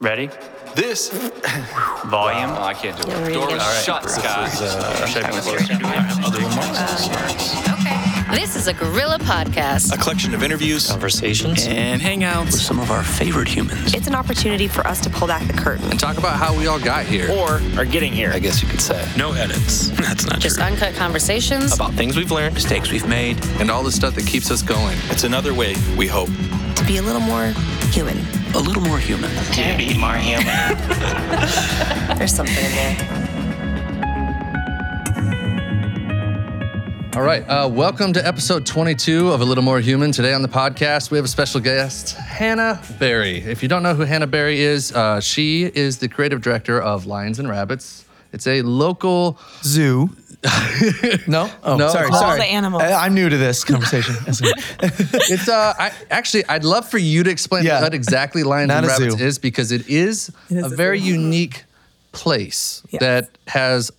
Ready? This Volume. Oh, I can't do it. we're Doors gonna get- shut, Scott. Should I be closer to it? Okay. This is a Gorilla Podcast. A collection of interviews conversations and hangouts with some of our favorite humans. It's an opportunity for us to pull back the curtain. and talk about how we all got here. Or are getting here. I guess you could say. No edits. That's not Just true. uncut conversations. About things we've learned, mistakes we've made. and all the stuff that keeps us going. It's another way, we hope. To be a little more human. A little more human. To be more human. There's something in there. All right. Uh, welcome to episode 22 of A Little More Human. Today on the podcast, we have a special guest, Hannah Berry. If you don't know who Hannah Berry is, uh, she is the creative director of Lions and Rabbits. It's a local. zoo. No? Oh, No. sorry, All sorry. the animals. I, am new to this conversation. It's uh, I, actually, I'd love for you to explain Yeah. what exactly Lions Not and Rabbits zoo. is because it is, is a a very zoo. unique place Yes. that has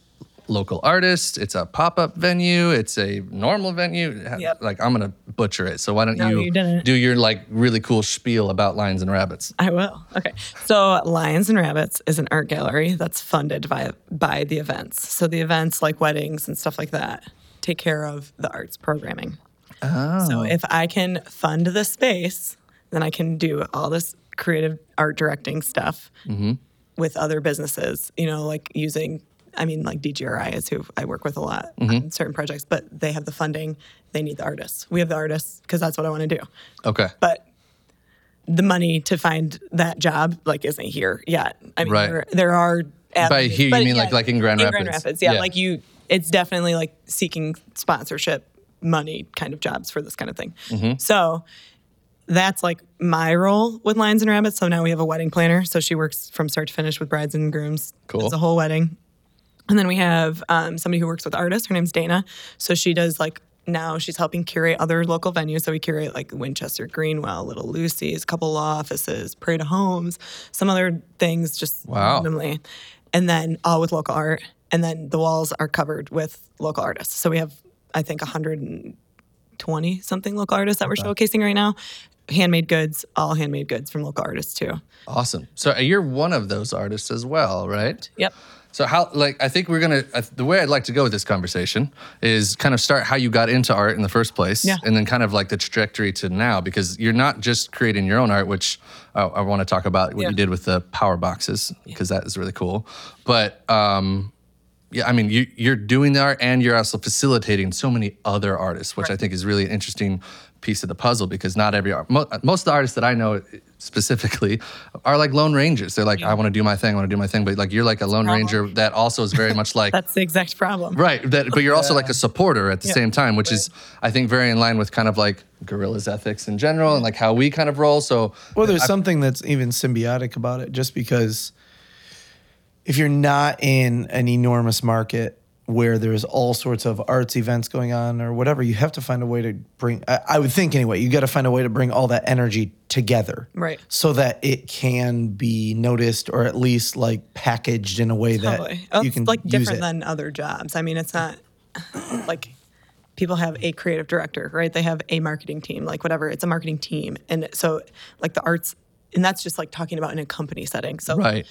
local artists. It's a pop-up venue. It's a normal venue. Yep. Like I'm gonna butcher it. So why don't No, you, you do your like really cool spiel about Lions and Rabbits? I will. Okay. So Lions and Rabbits is an art gallery that's funded by by the events. So the events like weddings and stuff like that take care of the arts programming. Oh. So if I can fund the space, then I can do all this creative art directing stuff mm-hmm. with other businesses, you know, like using I mean like DGRI is who I work with a lot on certain projects, but they have the funding, they need the artists. We have the artists because that's what I want to do Okay. but the money to find that job like isn't here yet. I mean, Right. there, there are avenues, here, you mean like- like in Grand in Rapids? Grand Rapids, yeah, Yeah. Like you, it's definitely like seeking sponsorship money kind of jobs for this kind of thing. Mm-hmm. So that's like my role with Lions and Rabbits. So now we have a wedding planner. So she works from start to finish with brides and grooms. Cool. It's a whole wedding. And then we have um, somebody who works with artists. Her name's Dana. So she does like now she's helping curate other local venues. So we curate like Winchester Greenwell, Little Lucy's, a couple law offices, Parade Homes, some other things just Wow. randomly. And then all with local art. And then the walls are covered with local artists. So we have, I think, 120 something local artists that we're showcasing right now. Handmade goods, all handmade goods from local artists too. Awesome. So uh, you're one of those artists as well, right? Yep. So how like I think we're gonna uh, the way I'd like to go with this conversation is kind of start how you got into art in the first place, Yeah. and then kind of like the trajectory to now because you're not just creating your own art, which uh, I want to talk about what Yeah. you did with the power boxes because that is really cool. But um, yeah, I mean you you're doing the art and you're also facilitating so many other artists, which I think is really an interesting piece of the puzzle because not every art, mo- most of the artists that I know specifically are like lone rangers. They're like, I want to do my thing, I want to do my thing, but like you're like a lone problem. ranger that also is very much like That's the exact problem. right. That, but you're also like a supporter at the Yeah. same time, which is I think very in line with kind of like gorillas ethics in general and like how we kind of roll. So well, there's something that's even symbiotic about it, just because if you're not in an enormous market where there's all sorts of arts events going on or whatever, you have to find a way to bring. I, I would think anyway, you got to find a way to bring all that energy together, Right. So that it can be noticed or at least like packaged in a way Totally. Oh, that It's you can like different than other jobs. I mean, it's not like people have a creative director, right? They have a marketing team, like whatever. It's a marketing team, and so like the arts, and that's just like talking about in a company setting. So right.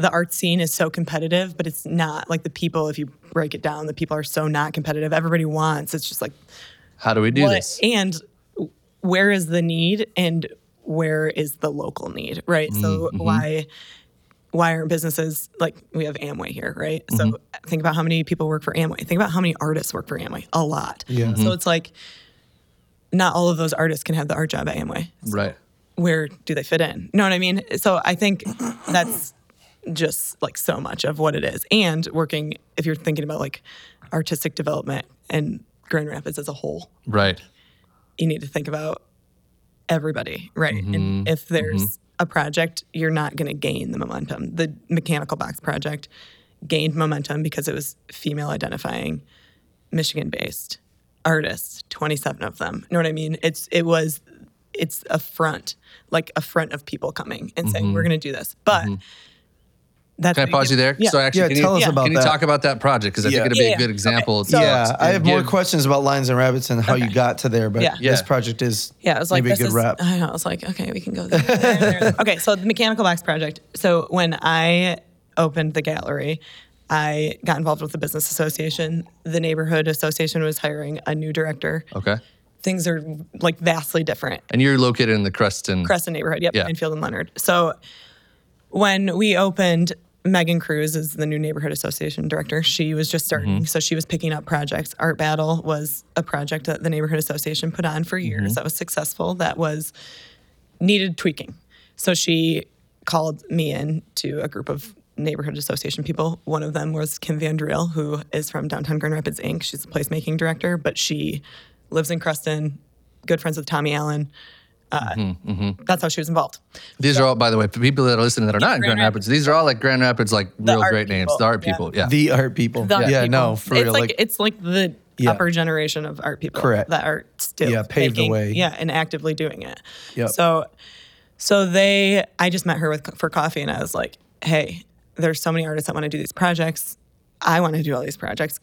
The art scene is so competitive, but it's not like the people. If you break it down, the people are so not competitive. Everybody wants. It's just like How do we do what this? and where is the need and where is the local need right so Mm-hmm. why why aren't businesses like we have amway here right so Mm-hmm. think about how many people work for amway think about how many artists work for amway a lot Yeah. so it's like not all of those artists can have the art job at amway Right. where do they fit in? You know what I mean? So I think that's just like so much of what it is. And working, if you're thinking about like artistic development and Grand Rapids as a whole, Right. you need to think about everybody, right? And mm-hmm. if there's mm-hmm. a project, you're not going to gain the momentum. The mechanical box project gained momentum because it was female identifying, Michigan based artists, 27 of them. You know what I mean? It's it was it's a front, like a front of people coming and saying we're mm-hmm. going to do this. But that's Can I pause you there? Yeah. So actually, Yeah, can tell you, us about can you that. talk about that project? Because I Yeah. think it'd be Yeah, a good yeah. example. Okay. So- yeah, I have more questions about Lions and Rabbits and how you got to there, but Yeah. this project is Yeah, it was like maybe a good is, wrap. I know. I was like, okay, we can go there. there, there. okay, so the Mechanical Box Project. So when I opened the gallery, I got involved with the business association. The neighborhood association was hiring a new director. Okay. Things are like vastly different. And you're located in the Creston. Crescent neighborhood, yep, Yeah. Plainfield and Leonard. So when we opened, Megan Cruz is the new neighborhood association director. She was just starting, mm-hmm. so she was picking up projects. Art Battle was a project that the neighborhood association put on for years mm-hmm. that was successful. That was needed tweaking. So she called me in to a group of neighborhood association people. One of them was Kim Van Driel, who is from downtown Grand Rapids Inc. She's a placemaking director, but she lives in Creston, good friends with Tommy Allen. Uh, That's how she was involved. These are all, by the way, for people that are listening that are not in Grand Grand Rapids. These are all like Grand Rapids, like The real art great names. The art yeah. people. Yeah. the art people. The art yeah, people. no, for it's real. like, Like, it's like the Yeah. upper generation of art people Correct. that are still Yeah, paved the way. Yeah, and actively doing it. Yep. So, so they, I just met her with for coffee, and I was like, "Hey, there's so many artists that want to do these projects. I want to do all these projects.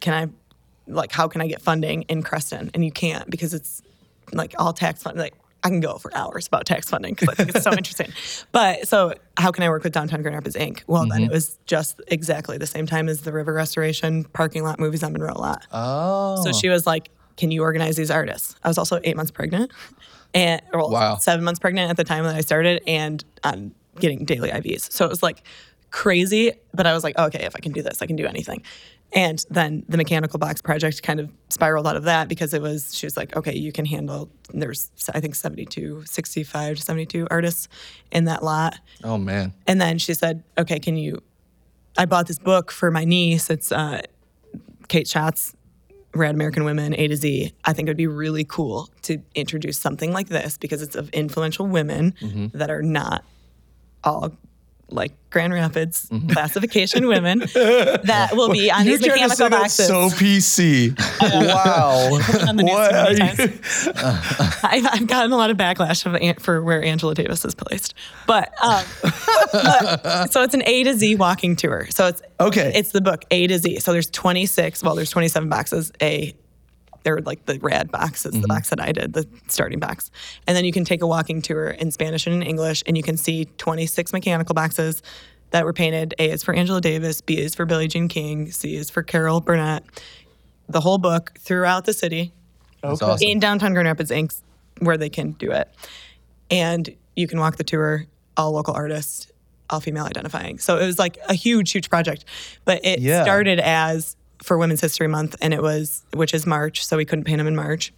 Can I, like, how can I get funding in Creston? And you can't because it's like all tax funding. Like, I can go for hours about tax funding because I think it's so interesting. But so, how can I work with Downtown Grand Rapids Inc? Well, then it was just exactly the same time as the River Restoration parking lot movies on Monroe lot. oh. So she was like, "Can you organize these artists?" I was also eight months pregnant, and well, Wow. seven months pregnant at the time that I started, and um, getting daily IVs. So it was like crazy. But I was like, okay, if I can do this, I can do anything. And then the mechanical box project kind of spiraled out of that because it was she was like, okay, you can handle. There's I think 72, 65 to 72 artists in that lot. oh, man. And then she said, okay, can you? I bought this book for my niece. It's uh, Kate Schatz, Rad American Women, A to Z. I think it would be really cool to introduce something like this because it's of influential women that are not all like Grand Rapids classification women that will be on You're these trying to say mechanical that boxes. so PC. wow. on the news What are you- I've, I've gotten a lot of backlash of, for where Angela Davis is placed, but, um, but- so it's an A to Z walking tour. So it's Okay. It's the book A to Z. So there's 26. Well, there's 27 boxes. A they're like the rad boxes, the mm-hmm. box that I did, the starting box. And then you can take a walking tour in Spanish and in English, and you can see 26 mechanical boxes that were painted. A is for Angela Davis, B is for Billie Jean King, C is for Carol Burnett. The whole book throughout the city That's awesome. in downtown Grand Rapids Inc., where they can do it. And you can walk the tour, all local artists, all female identifying. So it was like a huge, huge project. But it Yeah. started as for Women's History Month, and it was, which is March, so we couldn't paint them in March.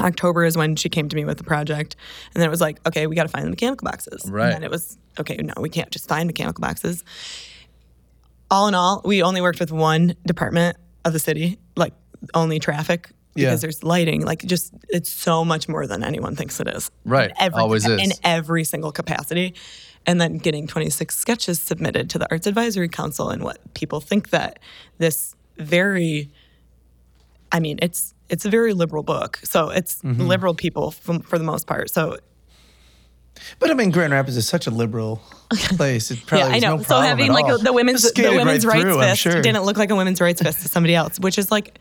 October is when she came to me with the project. And then it was like, okay, we got to find the mechanical boxes. Right. And it was, okay, no, we can't just find mechanical boxes. All in all, we only worked with one department of the city, like only traffic, because Yeah. there's lighting. Like, just it's so much more than anyone thinks it is. Right. In every, Always is. In every single capacity. And then getting 26 sketches submitted to the Arts Advisory Council and what people think that this very, I mean, it's it's a very liberal book. So it's Mm-hmm. liberal people from, for the most part. So But I mean, Grand Rapids is such a liberal place. It probably yeah, I know. no so having like all. the women's the women's right rights through, I'm fist sure. didn't look like a women's rights fist to somebody else, which is like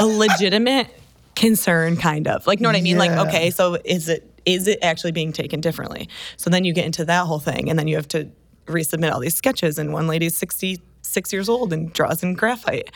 a legitimate concern, kind of. Like, know what I mean? Yeah. Like, okay, so is it is it actually being taken differently? So then you get into that whole thing, and then you have to resubmit all these sketches. And one lady's sixty six years old and draws in graphite.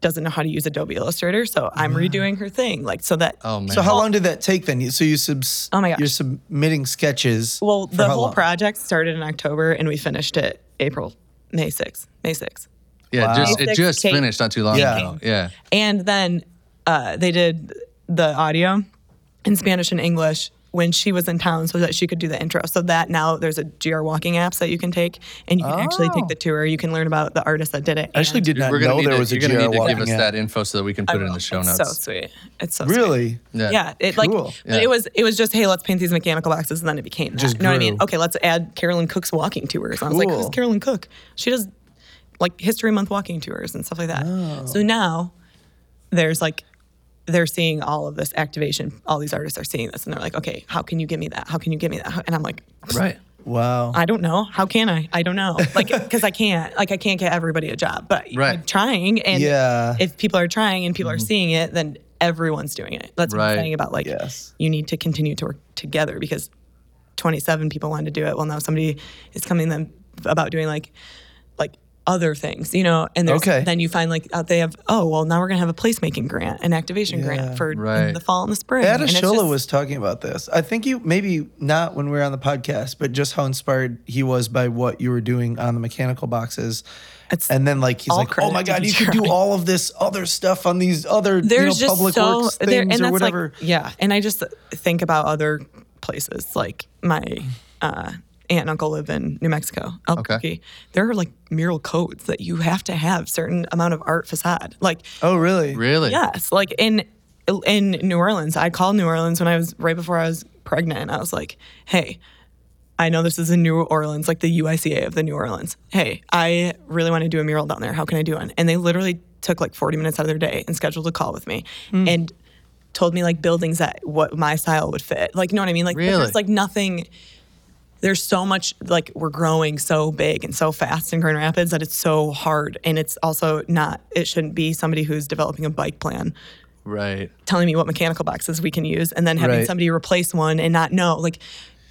Doesn't know how to use Adobe Illustrator, so I'm redoing her thing. Like so that Oh, man. So how long did that take then? You- So you subs- Oh my gosh. you're submitting sketches. Well, for the how whole long? project started in October, and we finished it April, May 6th. May 6th. Yeah, Wow. just it just tape. finished not too long Yeah. ago. Yeah. And then uh, they did the audio in Spanish and English when she was in town so that she could do the intro. So that now there's a GR walking apps that you can take and you can actually take the oh. tour. You can learn about the artist that did it. I actually did not We're gonna know there to, was a you're gonna GR need to give us app. that info so that we can put it in the show it's notes. so sweet. It's so sweet. Really? Yeah. Yeah, it like Cool. but Yeah. it was it was just hey, let's paint these mechanical boxes, and then it became that. Just you know what I mean? Okay, let's add Carolyn Cook's walking tours. And I was like, who's Carolyn Cook? She does like History Month walking tours and stuff like that. Oh. So now there's like they're seeing all of this activation. All these artists are seeing this, and they're like, okay, how can you give me that? How can you give me that? And I'm like, Right. Wow. I don't know. How can I? I don't know. Like, because I can't. Like, I can't get everybody a job. But Right. I'm trying, and Yeah. if people are trying and people are mm-hmm. seeing it, then everyone's doing it. That's what I'm saying about like Yes. you need to continue to work together because 27 people wanted to do it. Well, now somebody is coming them about doing like like other things, you know. And there's, Okay. then you find like out they have oh well now we're gonna have a placemaking grant, an activation Yeah. grant for Right. in the fall and the spring. Ada And Shola just- was talking about this. I think you maybe not when we were on the podcast, but just how inspired he was by what you were doing on the mechanical boxes. It's and then like he's like, "Oh my god, you could do all of this other stuff on these other you know, just public so works there, things and or that's whatever." like yeah and i just think about other places like my uh, aunt and uncle live in new mexico albuquerque there are like mural codes that you have to have certain amount of art facade like oh, really? Really? yes like in in new orleans i called new orleans when i was right before i was pregnant i was like hey I know this is in New Orleans, like the UICA of the New Orleans. Hey, I really want to do a mural down there. How can I do one? And they literally took like 40 minutes out of their day and scheduled a call with me hmm. and told me like buildings that what my style would fit. Like, you know what I mean? Like, Really? there's like nothing. There's so much like we're growing so big and so fast in Grand Rapids that it's so hard, and it's also not. It shouldn't be somebody who's developing a bike plan Right. telling me what mechanical boxes we can use and then having Right. somebody replace one and not know like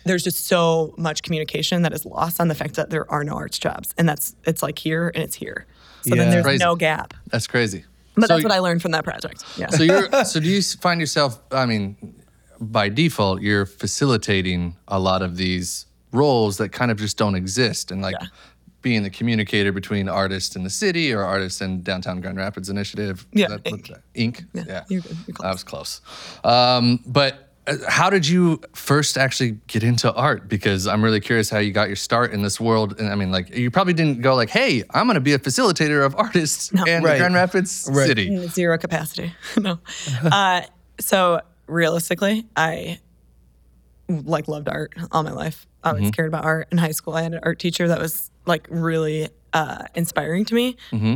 there's just so much communication that is lost on the fact that there are no arts jobs and that's it's like here and it's here so Yeah. then there's Crazy. no gap That's crazy. but So- that's what i learned from that project yeah so you're so do you find yourself i mean by default you're facilitating a lot of these roles that kind of just don't exist and like Yeah. being the communicator between artists in the city or artists in downtown grand rapids initiative Yeah, That- Inc. inc yeah, you're good. You're that was close um, but uh, how did you first actually get into art because i'm really curious how you got your start in this world and i mean like you probably didn't go like hey i'm going to be a facilitator of artists in Right. grand rapids Right. city zero capacity no uh, so realistically i like loved art all my life i Mm-hmm. always cared about art in high school i had an art teacher that was like really uh, inspiring to me Mm-hmm.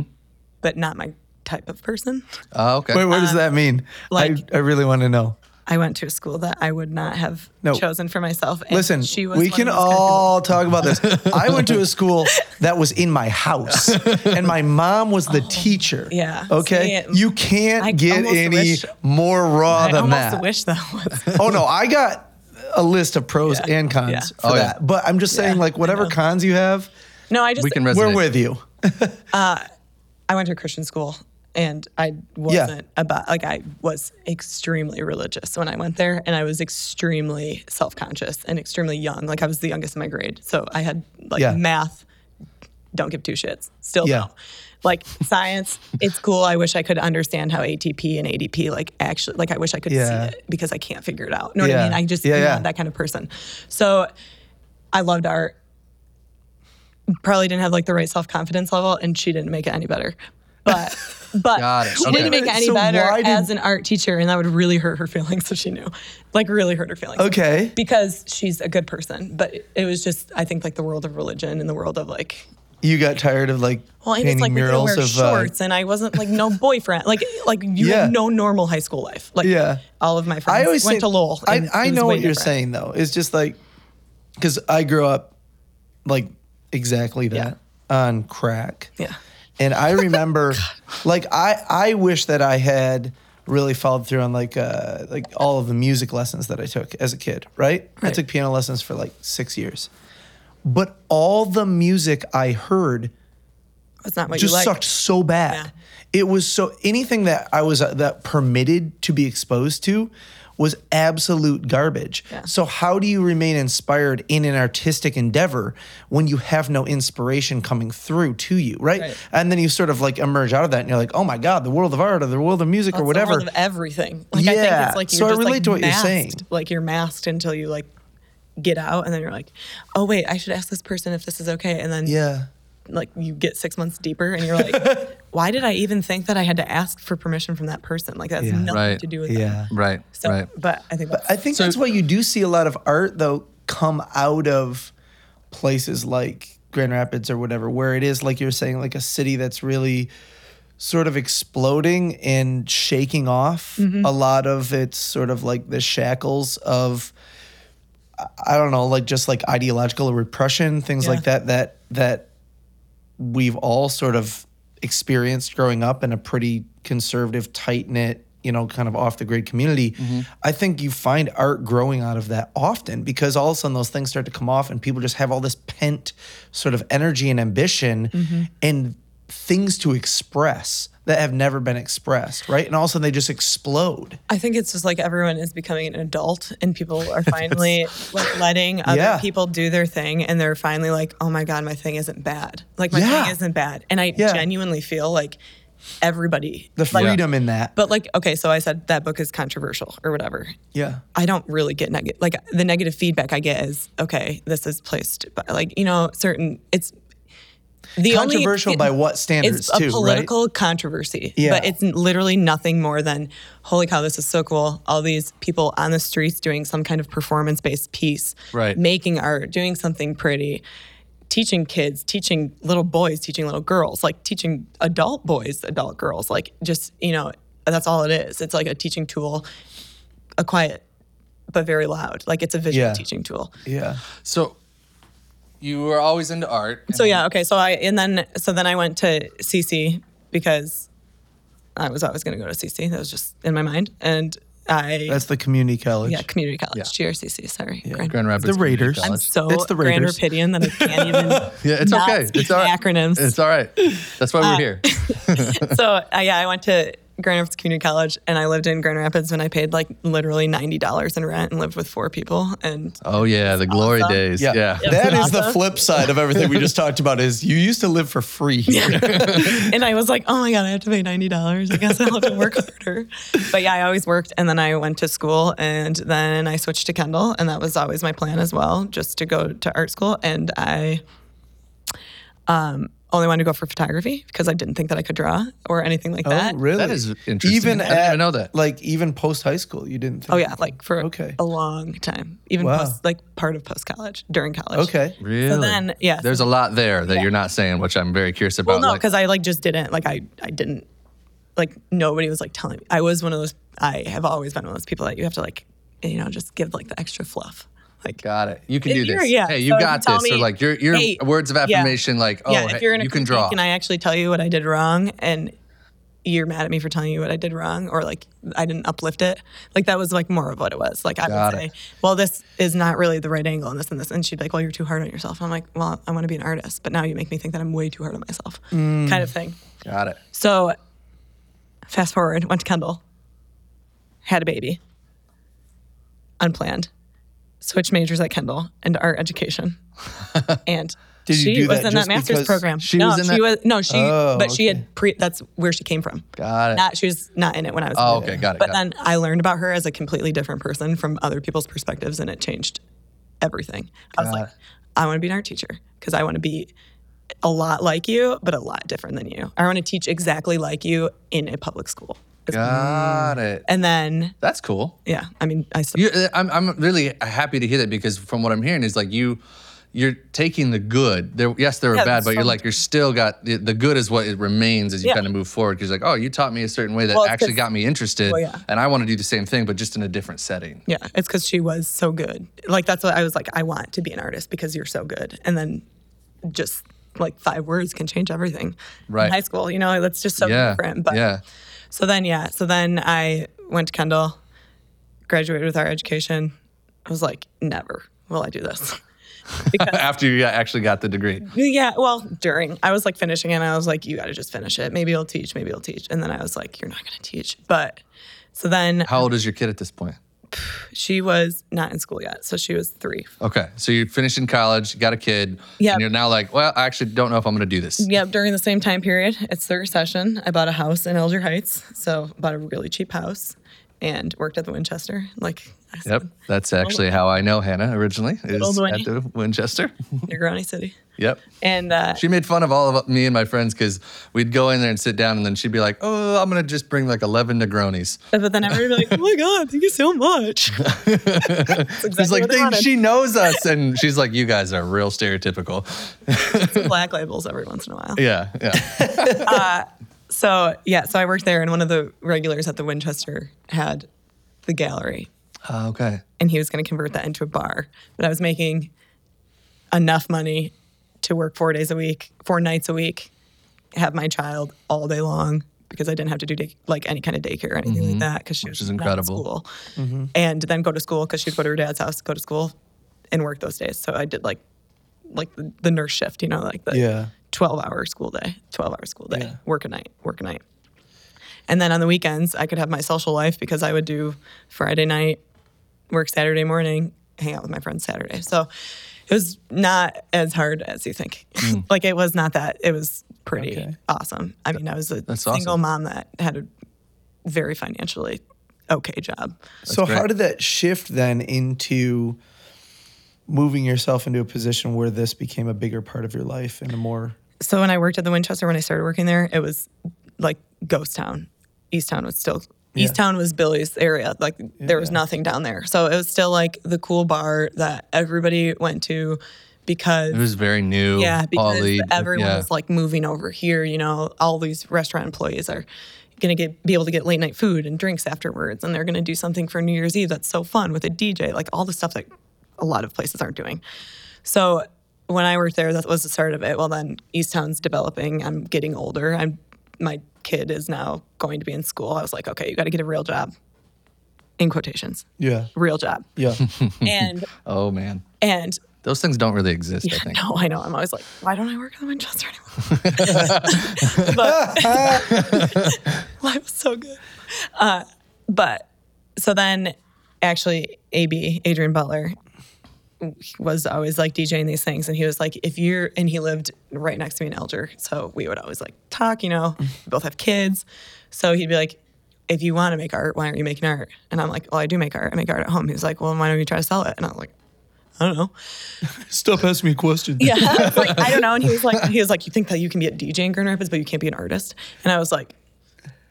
but not my type of person oh, okay Wait, what does that mean? like- I, I really want to know. I went to a school that I would not have No. chosen for myself. And Listen, she was we can of kind of all talk about this. I went to a school that was in my house, and my mom was the teacher. Oh, yeah. Okay. See, you can't I get any wish- more raw I than almost that. wish that was. oh no, I got a list of pros Yeah. and cons Yeah. for Oh, yeah. that. But I'm just saying, Yeah, like, whatever cons you have, No, I just we can resonate. we're with you. Uh, I went to a Christian school and I wasn't about like I was extremely religious when I went there and I was extremely self-conscious and extremely young. Like I was the youngest in my grade. So I had like Yeah. math don't give two shits. Still Yeah. don't. Like science, it's cool. I wish I could understand how ATP and ADP like actually like I wish I could Yeah. see it because I can't figure it out. You know what I mean? I just Yeah, yeah. not that kind of person. So I loved art. Probably didn't have like the right self confidence level, and she didn't make it any better. But but she Okay. didn't make it any So better did- as an art teacher, and that would really hurt her feelings. So she knew, like, really hurt her feelings. Okay. because she's a good person, but it was just I think like the world of religion and the world of like. You got tired of like Well, and painting it's like we didn't wear of uh, shorts, and I wasn't like no boyfriend, like like you Yeah. had no normal high school life. Like Yeah. all of my friends I always went say, to Lowell. I, I know what you're different. saying though. It's just like because I grew up like exactly that on crack. Yeah. And I remember, like, I I wish that I had really followed through on like uh like all of the music lessons that I took as a kid. Right. I took piano lessons for like six years, but all the music I heard That's not what just you like. sucked so bad. Yeah. It was so anything that I was uh, that permitted to be exposed to was absolute garbage. Yeah. So how do you remain inspired in an artistic endeavor when you have no inspiration coming through to you, right? Right. And then you sort of like emerge out of that and you're like, "Oh my god, the world of art or the world of music Well, or it's the whatever." world of everything. Like I think Yeah. it's like you're So I just relate like to what you're saying. Like you're masked until you like get out, and then you're like, oh wait, I should ask this person if this is okay, and then yeah. like you get six months deeper, and you're like, why did I even think that I had to ask for permission from that person? Like that's Yeah. nothing Right. to do with it. Yeah. that. Right. So, right. but I think that's, I think that's why you do see a lot of art though come out of places like Grand Rapids or whatever, where it is like you're saying, like a city that's really sort of exploding and shaking off Mm-hmm. a lot of its sort of like the shackles of I don't know, like just like ideological repression, things Yeah. like that, that that we've all sort of experienced growing up in a pretty conservative, tight knit, you know, kind of off the grid community. Mm-hmm. I think you find art growing out of that often because all of a sudden those things start to come off and people just have all this pent sort of energy and ambition mm-hmm. and things to express that have never been expressed, right? And all of a sudden they just explode. I think it's just like everyone is becoming an adult and people are finally like letting other Yeah. people do their thing and they're finally like, oh my God, my thing isn't bad. Like my Yeah. thing isn't bad. And I Yeah. genuinely feel like everybody The like, freedom in that. But like, okay, so I said that book is controversial or whatever. yeah. I don't really get negative. Like the negative feedback I get is, okay, this is placed, by, like you know, certain. It's the only- Controversial by what standards, It's a too, right? political controversy, Yeah. but it's literally nothing more than, holy cow, this is so cool. All these people on the streets doing some kind of performance-based piece, Right. Making art, doing something pretty. Teaching kids, teaching little boys, teaching little girls, like teaching adult boys, adult girls, like just, you know, that's all it is. It's like a teaching tool, a quiet but very loud. Like it's a visual Yeah. teaching tool. Yeah. So you were always into art. So yeah, okay. So I and then so then I went to CC because I was always going to go to CC. That was just in my mind, and I That's the community college. yeah community college GRCC. Sorry, Grand, Grand Rapids. The Community Raiders. I'm so It's the Grand Raiders. Rapidian that I can't even. Yeah, it's not okay. speak It's all right. Acronyms. It's all right. That's why we're Uh, here. so uh, yeah, I went to Grand Rapids Community College, and I lived in Grand Rapids when I paid like literally ninety dollars in rent and lived with four people. And Oh yeah, the glory awesome. days. Yeah. Yeah. That is the flip side of everything we just talked about is you used to live for free here. and I was like, oh my God, I have to pay $90. I guess I'll have to work harder. But yeah, I always worked. And then I went to school and then I switched to Kendall. And that was always my plan as well, just to go to art school. And I um, only wanted to go for photography because I didn't think that I could draw or anything like oh, that. Oh, really? That is interesting. Even I at, even know that. Like even post high school, you didn't think Oh yeah, like for Okay. a long time, even Wow. post, like part of post college, during college. Okay. Really? So then, yeah. There's a lot there that Yeah. you're not saying, which I'm very curious about. Well, no, like- because I like just didn't like I I didn't like nobody was like telling me. I was one of those. I have always been one of those people that you have to like you know just give like the extra fluff. Like Got it. You can do this. yeah, Hey, you so got you this. or like your your hey, words of yeah. affirmation, like, oh, yeah, if you're in a you can draw. and I actually tell you what I did wrong and you're mad at me for telling you what I did wrong or like I didn't uplift it. Like that was like more of what it was. Like I Got would it. say, well, this is not really the right angle and this and this. And she'd be like, well, you're too hard on yourself. I'm like, well, I want to be an artist, but now you make me think that I'm way too hard on myself, Mm. kind of thing. got it. So, fast forward, went to Kendall, had a baby, unplanned, switched majors at Kendall into art education, and Did you she was that in that master's program. she no, was in she that- was no, she, Oh, but she had pre. That's where she came from. Got it. Not she was not in it when I was. Oh, okay, got it, But got then I learned about her as a completely different person from other people's perspectives, and it changed everything. I was Got like, it. I want to be an art teacher because I want to be a lot like you, but a lot different than you. I want to teach exactly like you in a public school. Got it. And then, That's cool. yeah, I mean, I still, You, uh, I'm, I'm really happy to hear that because from what I'm hearing is like you, you're taking the good. There, yes, there were Yeah, bad, but you're like you're still got the, the good is what it remains as you Yeah. kind of move forward. Because like, oh, you taught me a certain way that Well, actually got me interested, Well, yeah. and I want to do the same thing, but just in a different setting. yeah, it's because she was so good. Like, that's what I was like, I want to be an artist because you're so good. And then just like five words can change everything. Right. In high school, you know, that's just so yeah, different. But yeah. So then, yeah. So then I went to Kendall, graduated with our education. I was like, never will I do this. Because, After you actually got the degree. yeah, well, during, I was like finishing it and I was like, you got to just finish it. Maybe you'll teach, maybe you'll teach. And then I was like, you're not going to teach. But so then How old is your kid at this point? She was not in school yet. So she was three. Okay, so you finished in college, you got a kid, yeah, and you're now like, well, I actually don't know if I'm going to do this. Yep, during the same time period, it's the recession. I bought a house in Alger Heights. So bought a really cheap house and worked at the Winchester. Like, Said, Yep, that's actually how I know Hannah originally is at the Winchester. Negroni City. yep. And uh, She made fun of all of me and my friends because we'd go in there and sit down, and then she'd be like, "Oh, I'm gonna just bring like 11 Negronis." But then everybody would be like, oh my God, thank you so much. Exactly She's like, "They- "She knows us," and she's like, "You guys are real stereotypical." black labels every once in a while. Yeah, yeah. So, yeah, so I worked there, and one of the regulars at the Winchester had the gallery. Oh, okay. and he was going to convert that into a bar. But I was making enough money to work four days a week, four nights a week, have my child all day long because I didn't have to do day, like any kind of daycare or anything like mm-hmm. that because she was is not in incredible. school, mm-hmm. and then go to school because she'd go to her dad's house, go to school, and work those days. So I did like like the, the nurse shift, you know, like the Yeah. twelve hour school day, twelve hour school day, Yeah. work a night, work a night. And then on the weekends, I could have my social life because I would do Friday night, work Saturday morning, hang out with my friends Saturday. So it was not as hard as you think. Mm. like it was not that. It was pretty Okay. awesome. I mean, I was a That's single awesome. mom that had a very financially okay job. so how did that shift then into moving yourself into a position where this became a bigger part of your life and a more So when I worked at the Winchester, when I started working there, it was like ghost town. Eastown was still Eastown was Billy's area. Like there was nothing down there. So it was still like the cool bar that everybody went to because It was very new. yeah, because the- everyone yeah. was like moving over here. You know, all these restaurant employees are going to get be able to get late night food and drinks afterwards, and they're going to do something for New Year's Eve that's so fun with a DJ, like all the stuff that a lot of places aren't doing. So when I worked there, that was the start of it. Well, then Eastown's developing. I'm getting older. I'm my kid is now going to be in school. I was like, okay, you got to get a real job. In quotations, yeah real job. yeah And Oh man, and those things don't really exist. I think. no, I know. I'm always like, why don't I work at the Winchester anymore? but life was so good. Uh, but so then, actually, AB Adrian Butler was always like DJing these things, and he was like, if you're, and he lived right next to me in Alger, so we would always like talk. You know, we both have kids, so he'd be like. If you want to make art, why aren't you making art? And I'm like, well, I do make art. I make art at home. He was like, well, why don't you try to sell it? And I'm like, I don't know. stop asking me questions Yeah, I like I don't know. And he was like, he was like, you think that you can be a DJ in Grand Rapids, but you can't be an artist? And I was like,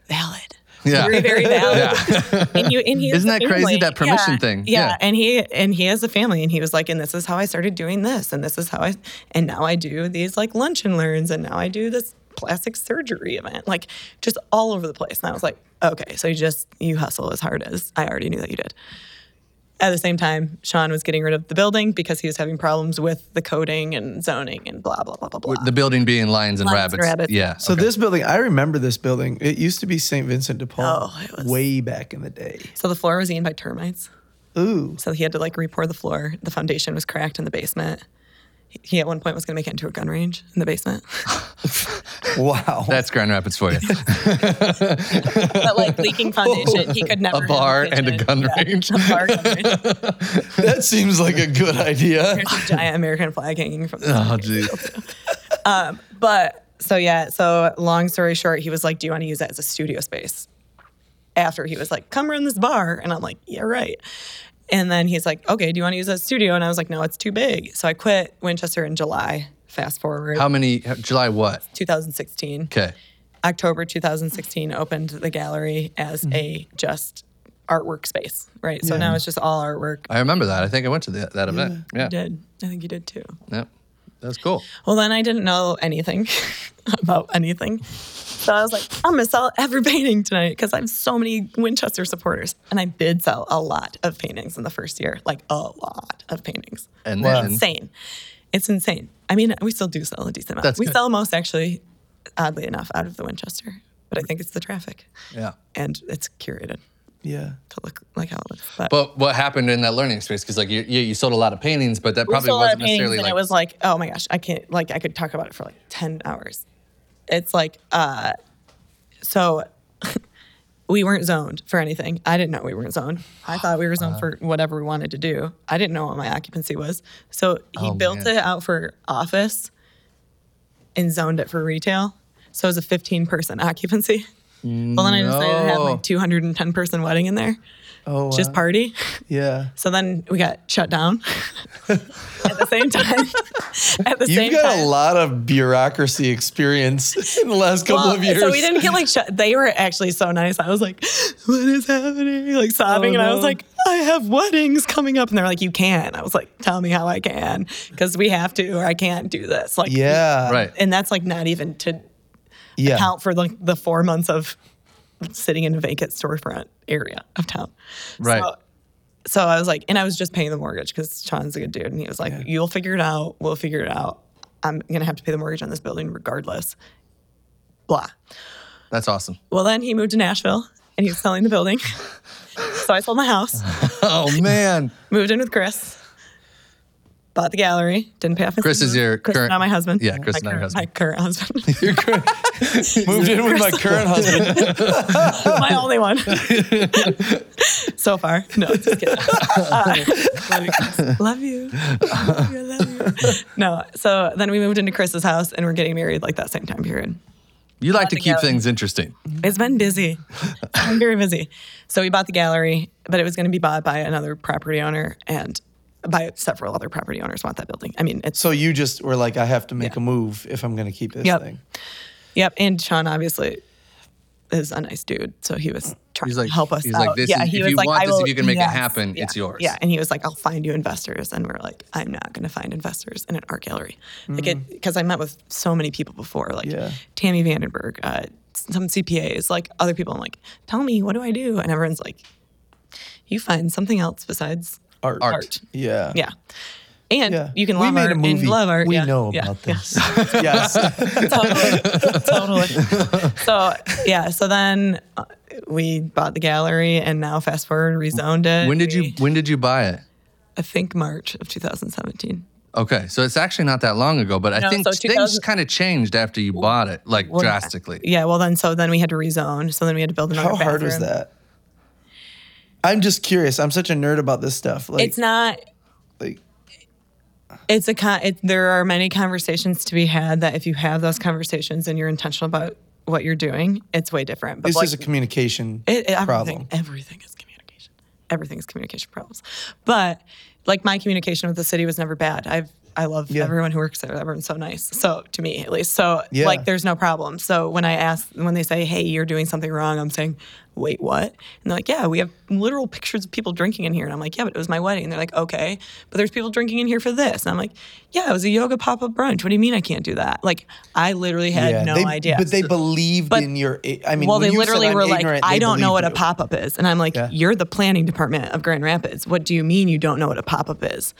valid. Yeah. Very, very valid. And you, and he Isn't that crazy, that permission Yeah, thing? Yeah. Yeah. And he and he has a family, and he was like, and this is how I started doing this, and this is how I, and now I do these like lunch and learns, and now I do this plastic surgery event, like just all over the place. And I was like, okay, so you just you hustle as hard as I already knew that you did. At the same time, Sean was getting rid of the building because he was having problems with the coding and zoning and blah blah blah blah blah. The building being lions and Lions and rabbits. rabbits. Yeah. so this building i remember this building it used to be st vincent de paul Oh, it was- way back in the day So the floor was eaten by termites. ooh So he had to like re-pour the floor. The foundation was cracked in the basement. He- He at one point was going to make it into a gun range in the basement. wow That's Grand Rapids for you. but like leaking foundation, he could never. have bar and a gun Yeah, range. A bar gun range. that seems like a good idea There's a giant American flag hanging from the oh, ceiling. geez. Um, but so yeah, so long story short, he was like, "Do you want to use that as a studio space?" After he was like, "Come run this bar," and I'm like, "Yeah, right." And then he's like, "Okay, do you want to use that a studio?" And I was like, "No, it's too big." So I quit Winchester in July. Fast forward, How many? July what? 2016. Okay. October 2016 opened the gallery as mm-hmm. a just artwork space, right? So now it's just all artwork. I remember that. I think I went to the, that event. Yeah. You did. I think you did too. Yep. That's cool. Well, then I didn't know anything about anything. So I was like, I'm going to sell every painting tonight because I have so many Winchester supporters. And I did sell a lot of paintings in the first year, like a lot of paintings. And then Insane. It's insane. I mean, we still do sell a decent amount. We good. sell most, actually, oddly enough, out of the Winchester. But I think it's the traffic yeah. and it's curated yeah to look like how it looks. But, But what happened in that learning space? Because like you, you, you sold a lot of paintings, but that we probably sold a lot wasn't of paintings necessarily and like. it was like, oh my gosh, I can't like I could talk about it for like 10 hours. It's like uh so we weren't zoned for anything. I didn't know we weren't zoned. I thought we were zoned for whatever we wanted to do. I didn't know what my occupancy was. So he Oh, built man. it out for office and zoned it for retail. So it was a 15 person occupancy. Well, then I decided to have like 210 person wedding in there, oh just wow. party. yeah So then we got shut down at the same time. at the You've same got time. a lot of bureaucracy experience in the last couple Well, of years. So we didn't get like shut. They were actually so nice. I was like, "What is happening?" Like sobbing, Oh, and I was oh, like, "I have weddings coming up," and they're like, "You can't. I was like, "Tell me how I can, because we have to, or I can't do this." Like, Yeah. right. and that's like not even to Yeah. account for like the four months of sitting in a vacant storefront area of town. Right. So, so I was like, and I was just paying the mortgage because Sean's a good dude, and he was like, "You'll figure it out. We'll figure it out. I'm gonna have to pay the mortgage on this building regardless." Blah. That's awesome. Well, then he moved to Nashville, and he was selling the building. so I sold my house, Oh man, moved in with Chris, bought the gallery, didn't pay off. his Chris is your Chris, current- not my husband. Yeah, Chris my is not your current- husband. My current husband, Moved in with my current husband. my only one. so far, no, just kidding. Uh, love you, love you, love you. No, so then we moved into Chris's house, and we're getting married like that same time period. you like to keep together. things interesting. It's been busy. It's been very busy. So we bought the gallery, but it was going to be bought by another property owner and by several other property owners want that building. I mean, it's So you just were like, I have to make a move if I'm going to keep this Yep. thing. yep. And Sean obviously is a nice dude, so he was trying He's to help us he's out. like, this yeah, is- he if was you like, want I this, if will- you can make it happen, yeah, it's yours. Yeah, and he was like, I'll find you investors, and we're like, I'm not going to find investors in an art gallery, like it because I met with so many people before, like Yeah. Tami VandenBerg, uh, some CPAs, like other people. I'm like, tell me, what do I do? And everyone's like, you find something else besides Art. art. Yeah. Yeah. And Yeah. you can love made art and love art. We yeah. know yeah. about yeah. this. yes. totally, totally. So yeah, so then uh, we bought the gallery, and now fast forward, rezoned it. When did you when did you buy it? I think March of 2017. Okay, so it's actually not that long ago, but I think so things 2000 kind of changed after you bought it, like Well, drastically. Yeah. Well, then so then we had to rezone. So then we had to build another. How hard was bathroom. that? I'm just curious. I'm such a nerd about this stuff. Like, It's not. like It's a con. It, there are many conversations to be had. That if you have those conversations and you're intentional about what you're doing, it's way different. But it's like, just a communication It, it- problem. everything is communication. Everything is communication problems. But like my communication with the city was never bad. I've I love Yeah. everyone who works there. Everyone's so nice. So to me, at least. So Yeah. like, there's no problem. So when I ask, when they say, "Hey, you're doing something wrong," I'm saying, "Wait, what?" And they're like, "Yeah, we have literal pictures of people drinking in here." And I'm like, "Yeah, but it was my wedding." And they're like, "Okay, but there's people drinking in here for this." And I'm like, "Yeah, it was a yoga pop up brunch. What do you mean I can't do that?" Like I literally had no they, idea. But they believed but- in your. I mean, well, they you said, literally "I'm were like, I don't know what a pop up is. And I'm like, Yeah. you're the planning department of Grand Rapids. What do you mean you don't know what a pop up is?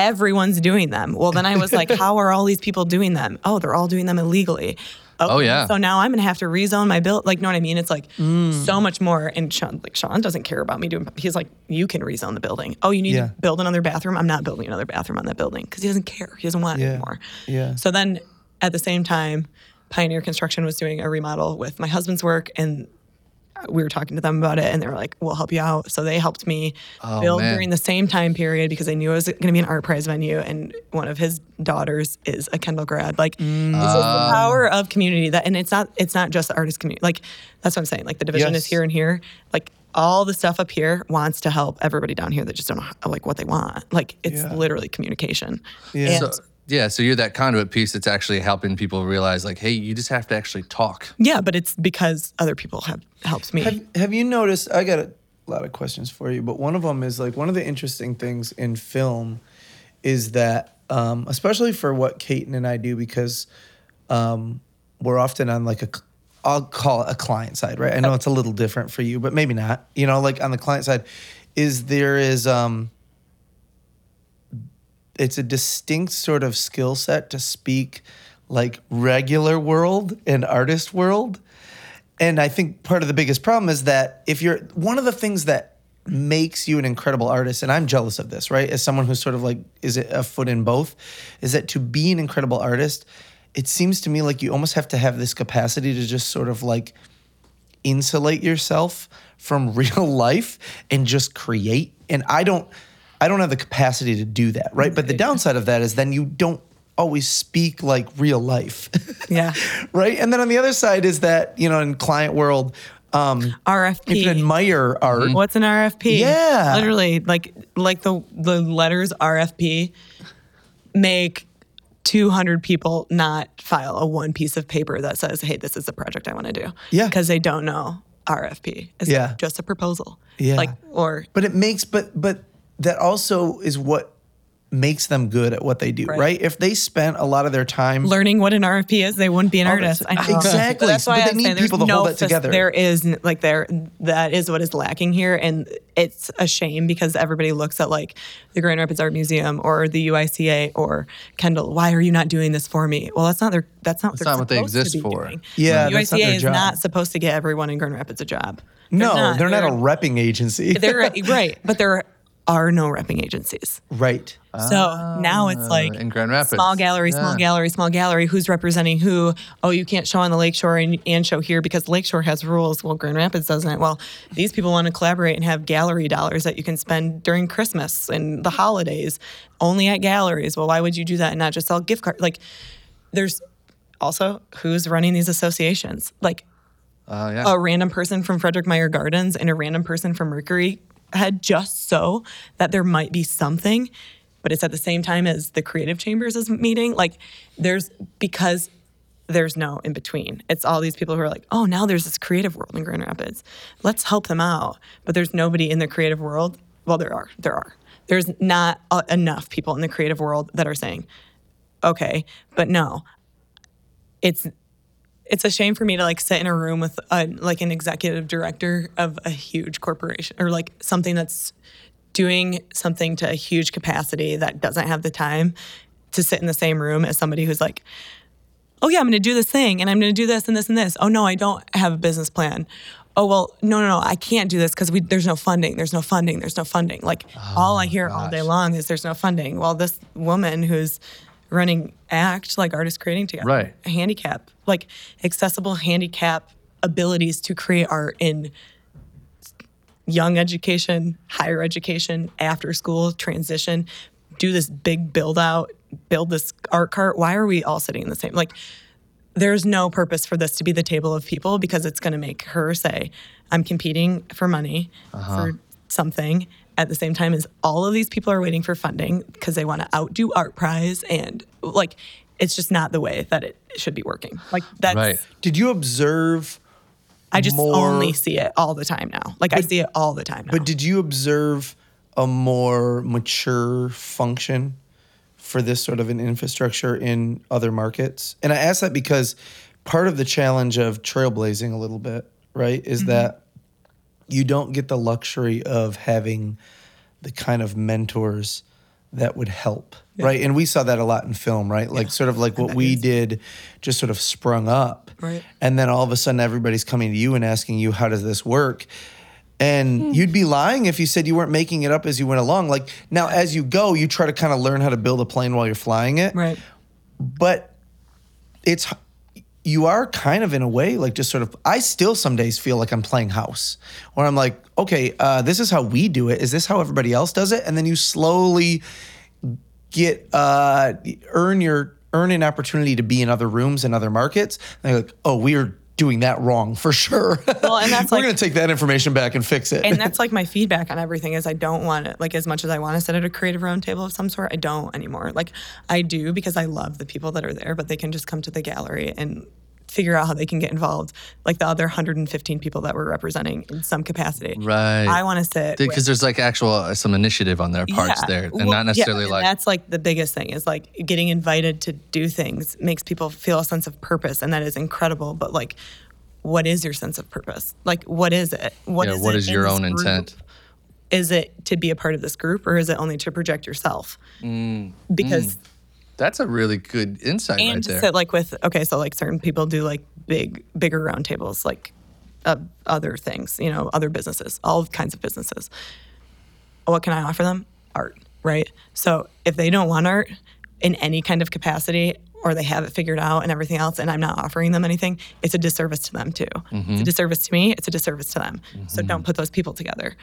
Everyone's doing them. Well, then I was like, how are all these people doing them? Oh, they're all doing them illegally. Okay, Oh, yeah. So now I'm gonna have to rezone my bill. Like, know what I mean? It's like Mm. so much more. And Sean, like Sean doesn't care about me doing. He's like, you can rezone the building. Oh, you need Yeah. to build another bathroom. I'm not building another bathroom on that building because he doesn't care. He doesn't want it anymore. Yeah. So then at the same time, Pioneer Construction was doing a remodel with my husband's work and we were talking to them about it and they were like, we'll help you out. So they helped me oh, build man. during the same time period because they knew it was going to be an ArtPrize venue. And one of his daughters is a Kendall grad. Like this is the mm. um. power of community that, and it's not, it's not just the artist community. Like that's what I'm saying. Like the division is here and here. Like all the stuff up here wants to help everybody down here that just don't know how, like what they want. Like it's Yeah. literally communication. Yeah. And- So, yeah, so you're that conduit piece that's actually helping people realize, like, hey, you just have to actually talk. yeah, but it's because other people have helped me. Have, have you noticed? I got a lot of questions for you, but one of them is like one of the interesting things in film is that, um, especially for what Kaiten and I do, because um, we're often on like a, cl- I'll call it a client side, right? I know it's a little different for you, but maybe not. You know, like on the client side, is there is um, it's a distinct sort of skill set to speak like regular world and artist world. And I think part of the biggest problem is that if you're one of the things that makes you an incredible artist, and I'm jealous of this, right? As someone who's sort of like is a foot in both, is that to be an incredible artist, it seems to me like you almost have to have this capacity to just sort of like insulate yourself from real life and just create. And I don't I don't have the capacity to do that, right? But the downside of that is then you don't always speak like real life. Yeah. right? And then on the other side is that, you know, in client world, um RFP. you can admire art. What's an RFP? Yeah. Literally, like like the the letters RFP make 200 people not file a one piece of paper that says, "Hey, this is the project I want to do." Yeah. Because they don't know RFP. It's Yeah. just a proposal. Yeah. Like or But it makes but but that also is what makes them good at what they do, right? Right. If they spent a lot of their time learning what an RFP is, they wouldn't be an Oh, artist. I know. exactly. But that's why But they I'm need saying people to no hold that fac- together. There is like there that is what is lacking here, and it's a shame because everybody looks at like the Grand Rapids Art Museum or the UICA or Kendall. Why are you not doing this for me? Well, that's not their. That's not. That's they're not what they exist for. doing. Yeah, UICA that's not is job. not supposed to get everyone in Grand Rapids a job. No, they're not, a repping agency. They're right, but there are no repping agencies. right. So now it's like in Grand Rapids. small gallery, small Yeah. gallery, small gallery. Who's representing who? Oh, you can't show on the Lakeshore and, and show here because Lakeshore has rules. Well, Grand Rapids doesn't. Well, these people want to collaborate and have gallery dollars that you can spend during Christmas and the holidays only at galleries. Well, why would you do that and not just sell gift cards? Like, there's also who's running these associations. Like, Uh, yeah. a random person from Frederik Meijer Gardens and a random person from Mercury had just so that there might be something, but it's at the same time as the creative chambers is meeting. Like there's because there's no in between. It's all these people who are like, oh, now there's this creative world in Grand Rapids. Let's help them out. But there's nobody in the creative world. Well, there are. There are. There's not uh, enough people in the creative world that are saying, okay, but no, it's it's a shame for me to like sit in a room with a, like an executive director of a huge corporation or like something that's doing something to a huge capacity that doesn't have the time to sit in the same room as somebody who's like oh yeah i'm going to do this thing and i'm going to do this and this and this. Oh no i don't have a business plan. Oh well no no no i can't do this because there's no funding there's no funding there's no funding. Like oh all i hear all day long is there's no funding. Well this woman who's running act like artists creating together Right. A handicap like accessible handicap abilities to create art in young education higher education after school transition do this big build out build this art cart. Why are we all sitting in the same like there's no purpose for this to be the table of people because it's going to make her say i'm competing for money uh-huh. for something. At the same time as all of these people are waiting for funding because they want to outdo ArtPrize and like it's just not the way that it should be working like that's Right. Did you observe? i just more- only see it all the time now like i see it all the time now But did you observe a more mature function for this sort of an infrastructure in other markets? And I ask that because part of the challenge of trailblazing a little bit, right, is mm-hmm. that you don't get the luxury of having the kind of mentors that would help, right? And we saw that a lot in film, right? Like sort of like what we did just sort of sprung up. Right. And then all of a sudden everybody's coming to you and asking you how does this work? And you'd be lying if you said you weren't making it up as you went along. Like now as you go, you try to kind of learn how to build a plane while you're flying it right but it's you are kind of in a way like just sort of i still some days feel like i'm playing house where i'm like okay uh, this is how we do it. Is this how everybody else does it? And then you slowly get uh, earn your earn an opportunity to be in other rooms and other markets. And they're like oh we are doing that wrong for sure Well, and that's we're like- going to take that information back and fix it and that's like my feedback on everything is I don't want it like as much as I want to sit at a creative roundtable of some sort, I don't anymore. Like I do because I love the people that are there, but they can just come to the gallery and figure out how they can get involved. Like the other 115 people that we're representing in some capacity. Right. I want to sit because there's like actual uh, some initiative on their parts Yeah. there, and Well, not yeah, necessarily and like that's like the biggest thing is like getting invited to do things makes people feel a sense of purpose, and that is incredible. But like, what is your sense of purpose? Like, what is it? What yeah, is what is your own group? intent? Is it to be a part of this group, or is it only to project yourself? Mm. Because That's a really good insight and right there. sit like with okay, so like certain people do like big, bigger roundtables, like uh, other things, you know, other businesses, all kinds of businesses. What can I offer them? Art, right? So if they don't want art in any kind of capacity, or they have it figured out and everything else, and I'm not offering them anything, it's a disservice to them too. It's a disservice to me. It's a disservice to them. So don't put those people together.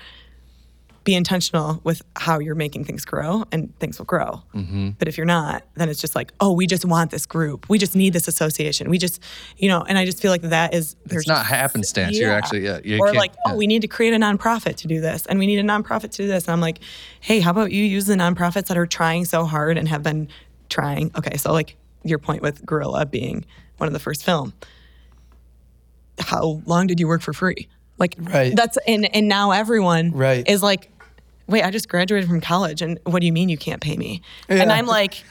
Be intentional with how you're making things grow, and things will grow. Mm-hmm. But if you're not, then it's just like, oh, we just want this group. We just need this association. We just, you know, and I just feel like that is there's it's not just- happenstance. You're actually yeah. You or can't- like, oh, we need to create a nonprofit to do this, and we need a nonprofit to do this. And I'm like, hey, how about you use the nonprofits that are trying so hard and have been trying? Okay, so like your point with Gorilla being one of the first film. How long did you work for free? Like, Right. That's and and now everyone Right. is like, wait, I just graduated from college, and what do you mean you can't pay me? And I'm like,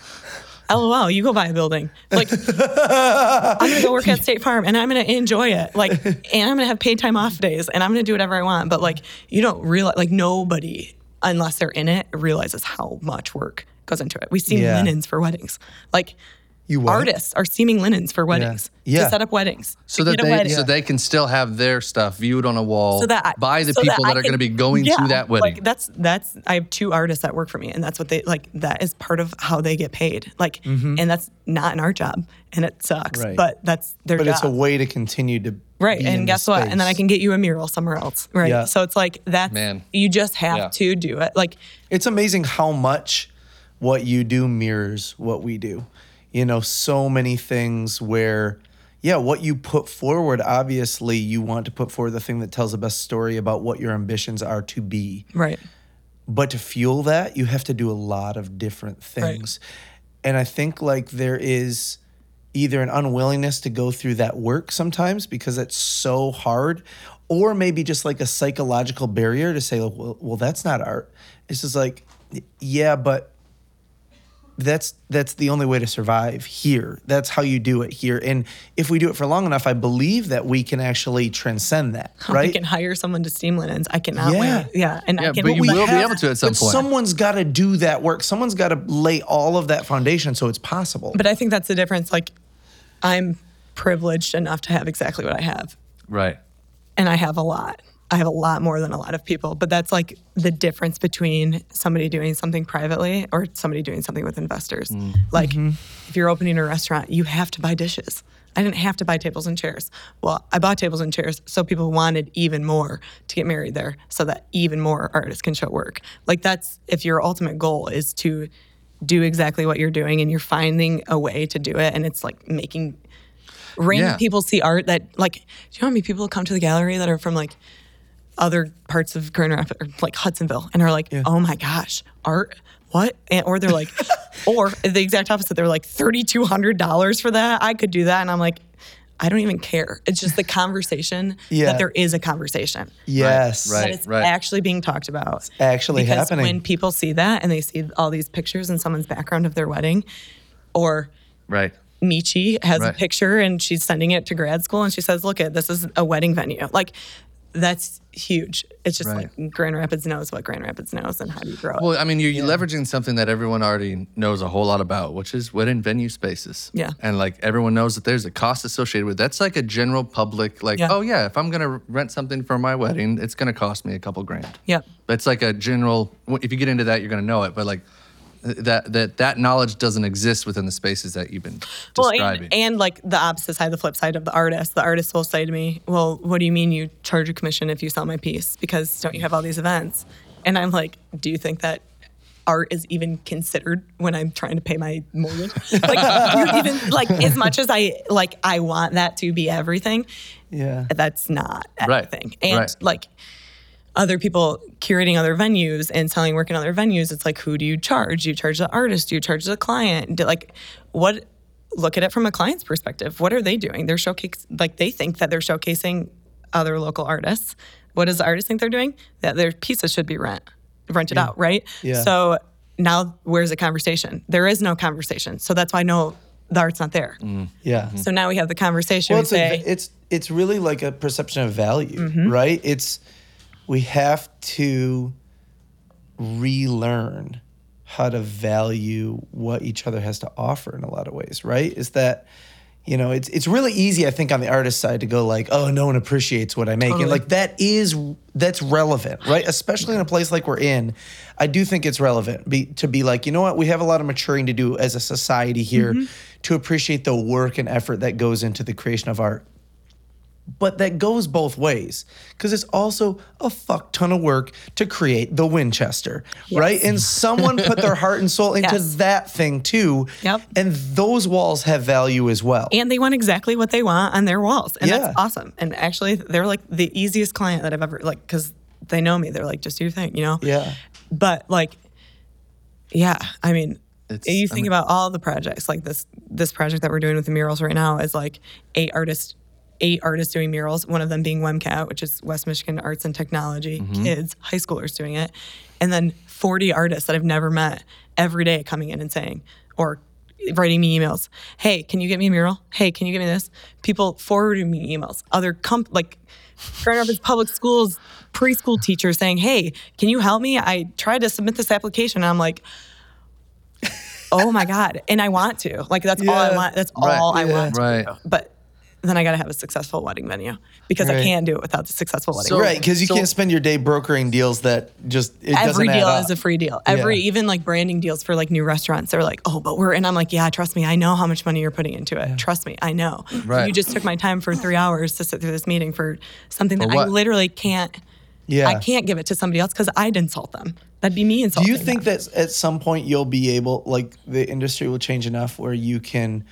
LOL, you go buy a building. Like, I'm gonna go work at State Farm and I'm gonna enjoy it. Like, and I'm gonna have paid time off days and I'm gonna do whatever I want. But like, you don't realize, like, nobody, unless they're in it, realizes how much work goes into it. We see Yeah. linens for weddings. Like, You what? artists are steaming linens for weddings Yeah. to set up weddings. So that they wedding. so they can still have their stuff viewed on a wall so that I- by the so people that, I are going to be going yeah, to that wedding. Like that's that's I have two artists that work for me, and that's what they like. That is part of how they get paid. Like, and that's not an art job, and it sucks. Mm-hmm. Right. But that's their But job. it's a way to continue to Right. And guess what? And then I can get you a mural somewhere else. Right. Yeah. So it's like that. Man. you just have Yeah. to do it. Like It's amazing how much what you do mirrors what we do. You know, so many things where, yeah, what you put forward, obviously, you want to put forward the thing that tells the best story about what your ambitions are to be. right. But to fuel that, you have to do a lot of different things. And I think like there is either an unwillingness to go through that work sometimes because it's so hard, or maybe just like a psychological barrier to say, well, well that's not art. It's just like, yeah, but that's that's the only way to survive here. That's how you do it here. And if we do it for long enough, I believe that we can actually transcend that, I right? can hire someone to steam linens. I cannot Yeah. wait. Yeah. And Yeah, I can but you we will be able to at some but point. Someone's got to do that work. Someone's got to lay all of that foundation so it's possible. but I think that's the difference. Like I'm privileged enough to have exactly what I have. right. and I have a lot. I have a lot more than a lot of people, but that's like the difference between somebody doing something privately or somebody doing something with investors. Mm. Like mm-hmm. if you're opening a restaurant, you have to buy dishes. I didn't have to buy tables and chairs. Well, I bought tables and chairs so people wanted even more to get married there so that even more artists can show work. Like that's if your ultimate goal is to do exactly what you're doing and you're finding a way to do it and it's like making random Yeah. people see art that like do you know how many people come to the gallery that are from like other parts of Grand Rapids like Hudsonville and are like, oh my gosh, art, what? And, or they're like, or the exact opposite, they're like thirty two hundred dollars for that. I could do that, and I'm like, I don't even care. It's just the conversation Yeah. that there is a conversation. yes. Right. That it's right. actually being talked about. actually because happening. when people see that and they see all these pictures in someone's background of their wedding, or Right. Michi has Right. a picture and she's sending it to grad school and she says, "Look at this is a wedding venue." Like that's huge. It's just Right. like Grand Rapids knows what Grand Rapids knows and how do you grow it. Well, I mean, you're, you're leveraging something that everyone already knows a whole lot about, which is wedding venue spaces. Yeah. And like everyone knows that there's a cost associated with that's like a general public, like, Yeah. oh, yeah, if I'm going to rent something for my wedding, it's going to cost me a couple grand. Yep. That's like a general, if you get into that, you're going to know it. But like that, that, that knowledge doesn't exist within the spaces that you've been Well, describing. and, and like the opposite side, the flip side of the artist, the artist will say to me, "Well, what do you mean you charge a commission if you sell my piece? Because don't you have all these events?" And I'm like, "Do you think that art is even considered when I'm trying to pay my mortgage? like, even like as much as I like, I want that to be everything. yeah. That's not Right, everything. And right. like." Other people curating other venues and selling work in other venues. It's like, who do you charge? Do you charge the artist? Do you charge the client? Do, like, what? look at it from a client's perspective. What are they doing? They're showcasing, like they think that they're showcasing other local artists. What does the artist think they're doing? That their pieces should be rent, rented out, right? Yeah. So now where's the conversation? There is no conversation. So that's why no, the art's not there. Yeah. So now we have the conversation. Well, we it's, say, a, it's it's really like a perception of value, Mm-hmm. right? It's we have to relearn how to value what each other has to offer in a lot of ways, right? Is that you know, it's it's really easy, I think, on the artist side to go like, oh, no one appreciates what I make, and like that is that's relevant, right? Especially in a place like we're in, I do think it's relevant be, to be like, you know what, we have a lot of maturing to do as a society here Mm-hmm. to appreciate the work and effort that goes into the creation of art but that goes both ways because it's also a fuck ton of work to create the Winchester, right? And someone put their heart and soul into Yes. that thing too. Yep. And those walls have value as well. and they want exactly what they want on their walls. And Yeah. that's awesome. And actually, they're like the easiest client that I've ever, like, because they know me. They're like, just do your thing, you know? yeah. but like yeah i mean It's- you I think mean- about all the projects like this this project that we're doing with the murals right now is like eight artists eight artists doing murals, one of them being WMCAT, which is West Michigan Arts and Technology, mm-hmm. kids, high schoolers doing it, and then 40 artists that I've never met every day coming in and saying, or writing me emails, hey, can you get me a mural? Hey, can you get me this? People forwarding me emails, other comp like Grand Rapids Public Schools preschool teachers saying, hey, can you help me? I tried to submit this application and I'm like, oh my God. And I want to. Like that's all I want. That's Right. all I Yeah. want Right. But then I got to have a successful wedding venue because I can't do it without the successful wedding. So- venue. right, because you so- can't spend your day brokering deals that just it Every doesn't add deal up. is a free deal. Every Yeah. even like branding deals for like new restaurants. They're like, oh, but we're and I'm like, yeah, trust me, I know how much money you're putting into it. Trust me, I know. Right. You just took my time for three hours to sit through this meeting for something that For I literally can't. Yeah. I can't give it to somebody else because I'd insult them. That'd be me insulting. Do you think them. that at some point you'll be able, like, the industry will change enough where you can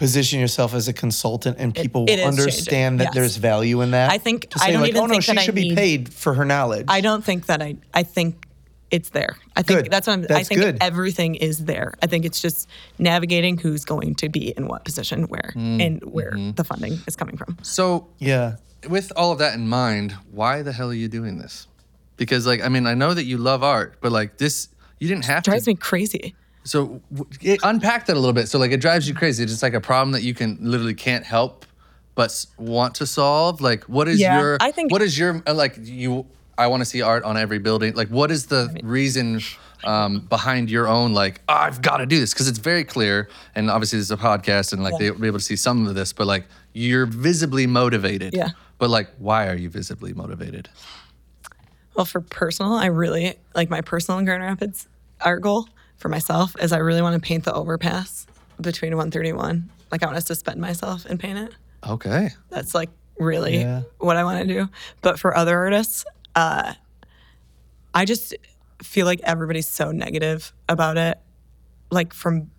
position yourself as a consultant and people it will understand changing, that yes. there's value in that? I think- To I don't like, even oh, no, think she that I should be need- paid for her knowledge. I don't think that I. I think it's there. I think Good. that's what I'm. I think good. everything is there. I think it's just navigating who's going to be in what position where Mm, and where mm-hmm. the funding is coming from. So yeah. with all of that in mind, why the hell are you doing this? Because like I mean, I know that you love art, but like this, you didn't have drives to. Drives me crazy. So it, unpack that a little bit. So like it drives you crazy. It's just like a problem that you can literally can't help but want to solve. Like what is Yeah, your I think- what is your uh, like you I want to see art on every building. Like what is the reason um, behind your own like "Oh, I've got to do this because it's very clear and obviously this is a podcast and like Yeah. they'll be able to see some of this but like you're visibly motivated. Yeah. But like why are you visibly motivated? Well, for personal, I really like my personal in Grand Rapids art goal for myself is I really want to paint the overpass between 131. Like I want to suspend myself and paint it. Okay. That's like really Yeah. what I want to do. But for other artists, uh, I just feel like everybody's so negative about it. Like from,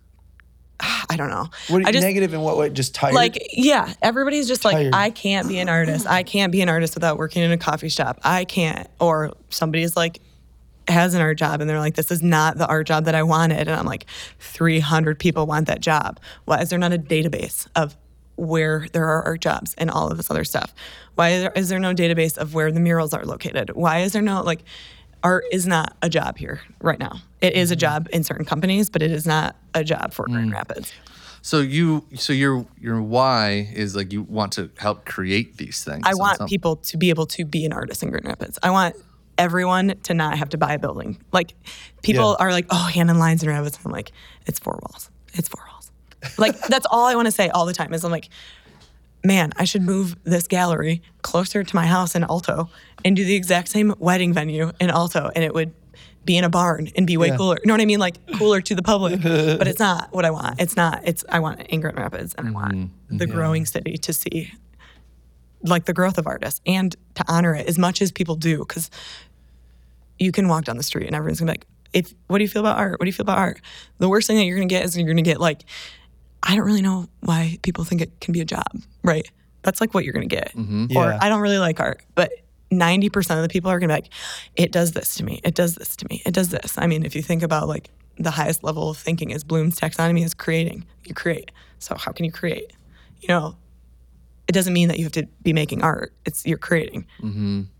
I don't know. What I just, negative in what way? Just tired. like yeah everybody's just like i can't be an artist i can't be an artist without working in a coffee shop i can't or somebody's like has an art job and they're like this is not the art job that i wanted. And i'm like 300 people want that job. Why is there not a database of where there are art jobs and all of this other stuff? Why is there, is there no database of where the murals are located? Why is there no like art is not a job here right now. It is a mm-hmm. job in certain companies but it is not a job for grand mm. rapids. So you so your your why is like you want to help create these things. I want people to be able to be an artist in Grand Rapids. I want everyone to not have to buy a building. Like people Yeah. are like, oh, hand in Lions and Rabbits. I'm like, it's four walls. It's four walls. Like that's all I want to say all the time is I'm like, man, I should move this gallery closer to my house in Alto and do the exact same wedding venue in Alto, and it would be in a barn and be way Yeah. cooler. You know what I mean? Like cooler to the public. but it's not what I want. Mm-hmm. It's not. It's I want it in Grand Rapids, and I want mm-hmm. the growing city to see like the growth of artists and to honor it as much as people do because you can walk down the street and everyone's gonna be like if what do you feel about art? What do you feel about art? The worst thing that you're gonna get is you're gonna get like i don't really know why people think it can be a job right? That's like what you're gonna get. Mm-hmm. Or Yeah. i don't really like art but 90% of the people are gonna be like it does this to me. It does this to me. It does this. I mean if you think about like the highest level of thinking is bloom's taxonomy is creating. You create. So how can you create? You know it doesn't mean that you have to be making art. It's you're creating.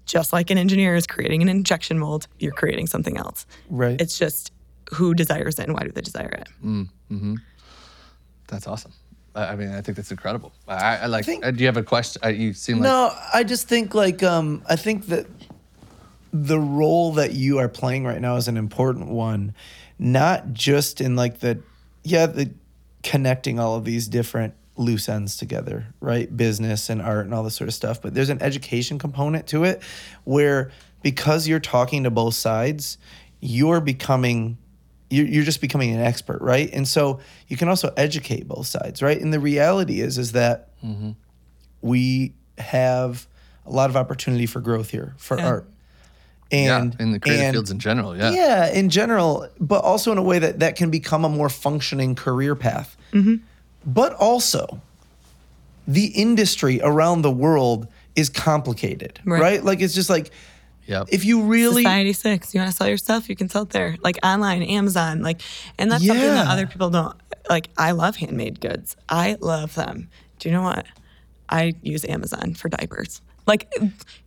Just like an engineer is creating an injection mold, you're creating something else. Right. It's just who desires it and why do they desire it. Mm-hmm. That's awesome. I I mean, I think that's incredible. I, I like. think- uh, do you have a question? Uh, you seem like No, I just think like um I think that the role that you are playing right now is an important one, not just in like the yeah, the connecting all of these different loose ends together, right? Business and art and all this sort of stuff, but there's an education component to it where because you're talking to both sides, you're becoming you're, you're just becoming an expert, right? And so you can also educate both sides, right? And the reality is is that we have a lot of opportunity for growth here for Yeah. art. yeah, And in the creative and- fields in general. Yeah. yeah, in general, but also in a way that that can become a more functioning career path. Mm-hmm. But also, the industry around the world is complicated, Right. right? Like it's just like Yep. if you really Society6. You want to sell your stuff, you can sell it there. Like online, Amazon. Like and that's something that other people don't like I love handmade goods. I love them. Do you know what? I use Amazon for diapers. Like,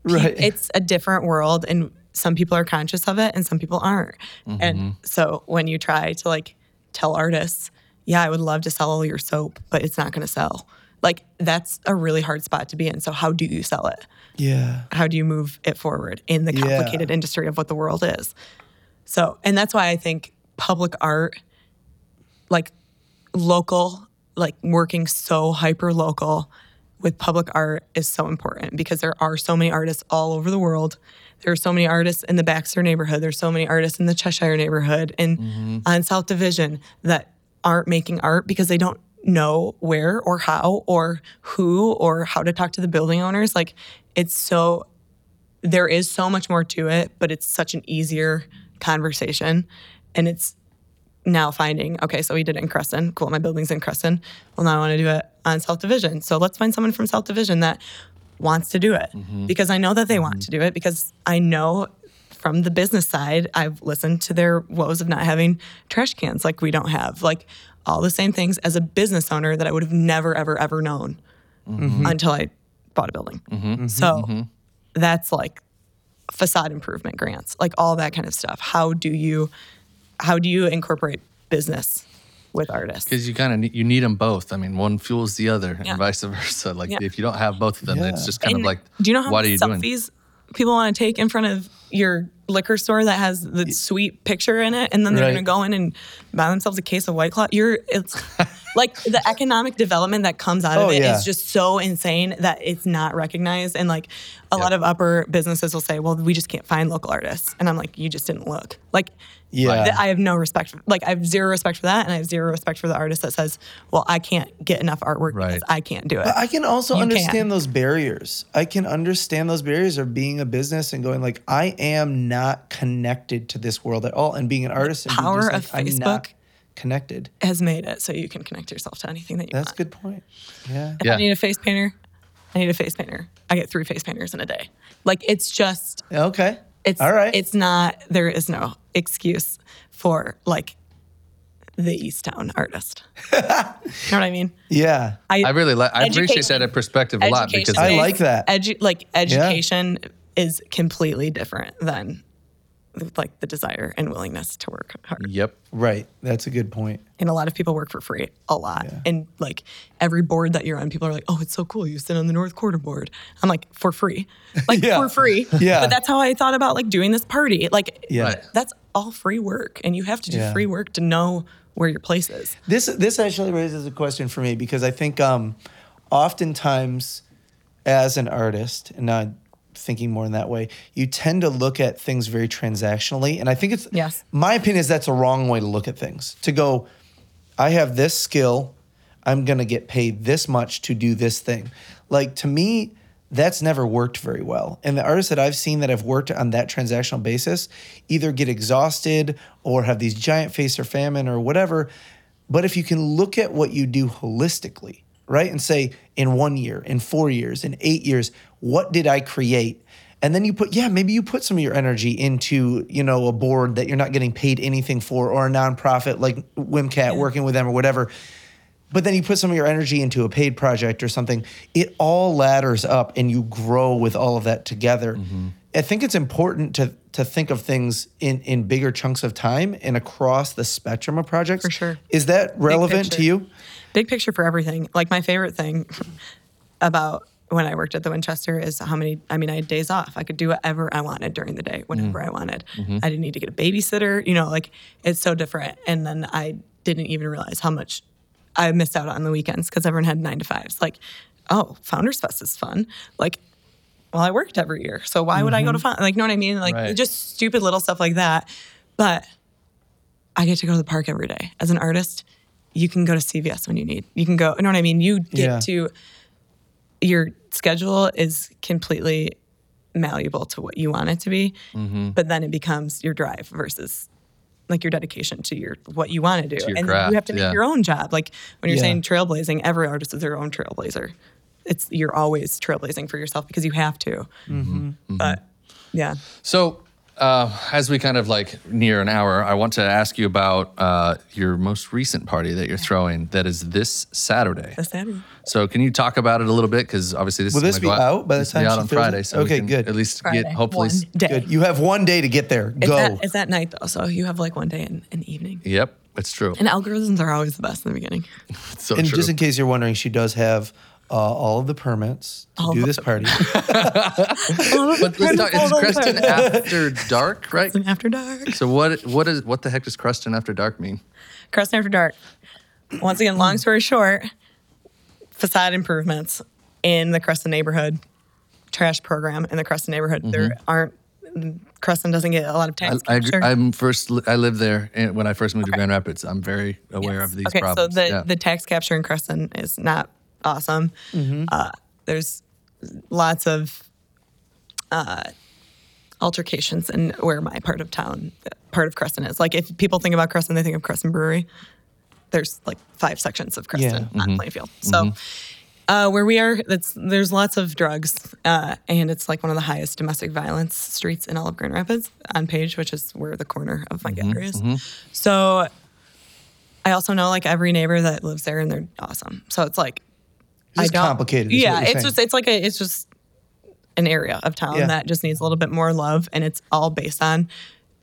Right. it's a different world, and some people are conscious of it, and some people aren't. And mm-hmm. so when you try to like tell artists, yeah, I would love to sell all your soap, but it's not going to sell. Like that's a really hard spot to be in. So how do you sell it? Yeah. how do you move it forward in the Yeah. complicated industry of what the world is so and that's why i think public art like local like working so hyper local with public art is so important because there are so many artists all over the world there are so many artists in the baxter neighborhood there's so many artists in the cheshire neighborhood and mm-hmm. on south division that aren't making art because they don't know where or how or who or how to talk to the building owners like it's so there is so much more to it, but it's such an easier conversation. And it's now finding, okay, so we did it in Creston. Cool, my building's in Creston. Well, now I want to do it on South Division. So let's find someone from South Division that wants to do it mm-hmm. because I know that they want to do it because I know from the business side, I've listened to their woes of not having trash cans like we don't have, like all the same things as a business owner that I would have never, ever, ever known mm-hmm. until I bought a building. Mm-hmm. Mm-hmm. So that's like facade improvement grants, like all that kind of stuff. How do you how do you incorporate business with artists? Because you kind of need, you need them both. I mean, one fuels the other, Yeah. and vice versa. Like Yeah. if you don't have both of them, it's just kind of like, do you know how what are many you doing? selfies people want to take in front of your liquor store that has the sweet picture in it, and then they're Right. going to go in and buy themselves a case of White Claw? You're it's like the economic development that comes out Oh, of it is yeah. just so insane that it's not recognized. And like a lot of upper businesses will say, "Well, we just can't find local artists," and I'm like, "You just didn't look." Like, Yeah. I have no respect. For, like, I have zero respect for that, and I have zero respect for the artist that says, "Well, I can't get enough artwork Right. because I can't do it." But I can also You understand can. those barriers. I can understand those barriers of being a business and going like, I am not connected to this world at all, and being an artist. And being power just of like, I'm not Facebook. Connected. has made it so you can connect yourself to anything that you want. That's a good point. Yeah. If Yeah. I need a face painter, I need a face painter. I get three face painters in a day. Like it's just Okay. it's all right. It's not there is no excuse for like the Eastown artist. you know what I mean? yeah. I I really like. I appreciate that perspective a lot because I like that. Edu- like education is completely different than like the desire and willingness to work hard. yep, Right. That's a good point. And a lot of people work for free, a lot. And like every board that you're on, people are like, "Oh, it's so cool! You sit on the North Quarter board." I'm like, for free, like Yeah. for free. Yeah. But that's how I thought about like doing this party. Like, Yeah. That's all free work, and you have to do Yeah. free work to know where your place is. This this actually raises a question for me because I think um, oftentimes as an artist, and I'm thinking more in that way, you tend to look at things very transactionally, and I think it's Yes. My opinion is that's a wrong way to look at things. To go, I have this skill, I'm gonna get paid this much to do this thing. Like to me, that's never worked very well. And the artists that I've seen that have worked on that transactional basis either get exhausted or have these giant face or famine or whatever. But if you can look at what you do holistically, right, and say in one year, in four years, in eight years, what did I create? And then you put, yeah, maybe you put some of your energy into, you know, a board that you're not getting paid anything for or a nonprofit like WMCAT working with them or whatever. But then you put some of your energy into a paid project or something. It all ladders up and you grow with all of that together. Mm-hmm. I think it's important to to think of things in in bigger chunks of time and across the spectrum of projects. For sure. is that relevant to you Big picture for everything. Like my favorite thing about when I worked at the Winchester is how many. I mean, I had days off. I could do whatever I wanted during the day, whenever I wanted. Mm-hmm. I didn't need to get a babysitter. You know, like it's so different. And then I didn't even realize how much I missed out on the weekends because everyone had nine to fives. Like, oh, Founders Fest is fun. Like, well, I worked every year, so why would I go to mm-hmm. fun? Like, know what I mean? Like, Right. just stupid little stuff like that. But I get to go to the park every day. As an artist, you can go to CVS when you need. You can go, you know what I mean? You get Yeah. to, your schedule is completely malleable to what you want it to be. Mm-hmm. But then it becomes your drive versus like your dedication to your what you want to do. your and craft, you have to make yeah. your own job. Like when you're Yeah. saying trailblazing, every artist is their own trailblazer. It's you're always trailblazing for yourself because you have to. Mm-hmm. But yeah. So as we kind of like near an hour, I want to ask you about uh, your most recent party that you're throwing. That is this Saturday. This Saturday. So can you talk about it a little bit? Because obviously this Will is this be go out by the time be out on Friday. it? So we Okay, can good. At least Friday, get hopefully. one day. Good. You have one day to get there. It's Go. At, it's that night though, so you have like one day and an evening. Yep, it's true. And algorithms are always the best in the beginning. It's so and true. just in case you're wondering, she does have uh, all of the permits to All do this party. but let's talk, it's Creston After Dark, right? And after dark. So what what is what the heck does Creston After Dark mean? Creston After Dark. Once again, long story short, facade improvements in the Creston neighborhood, trash program in the Creston neighborhood. There aren't, Creston doesn't get a lot of Mm-hmm. I, tax I, agree- capture. I'm first. I lived there when I first moved to Grand Rapids. I'm very aware Yes. of these okay, problems. so the, yeah. the tax capture in Creston is not awesome. Mm-hmm. Uh, there's lots of uh, altercations in where my part of town, part of Creston is. Like if people think about Creston, they think of Creston Brewery. There's like five sections of Creston Yeah. on Plainfield. So uh, where we are, there's lots of drugs, uh, and it's like one of the highest domestic violence streets in all of Grand Rapids on Page, which is where the corner of my gallery is. So I also know like every neighbor that lives there, and they're awesome. So it's like It's complicated, Yeah, it's saying. just it's like a it's just an area of town Yeah. that just needs a little bit more love, and it's all based on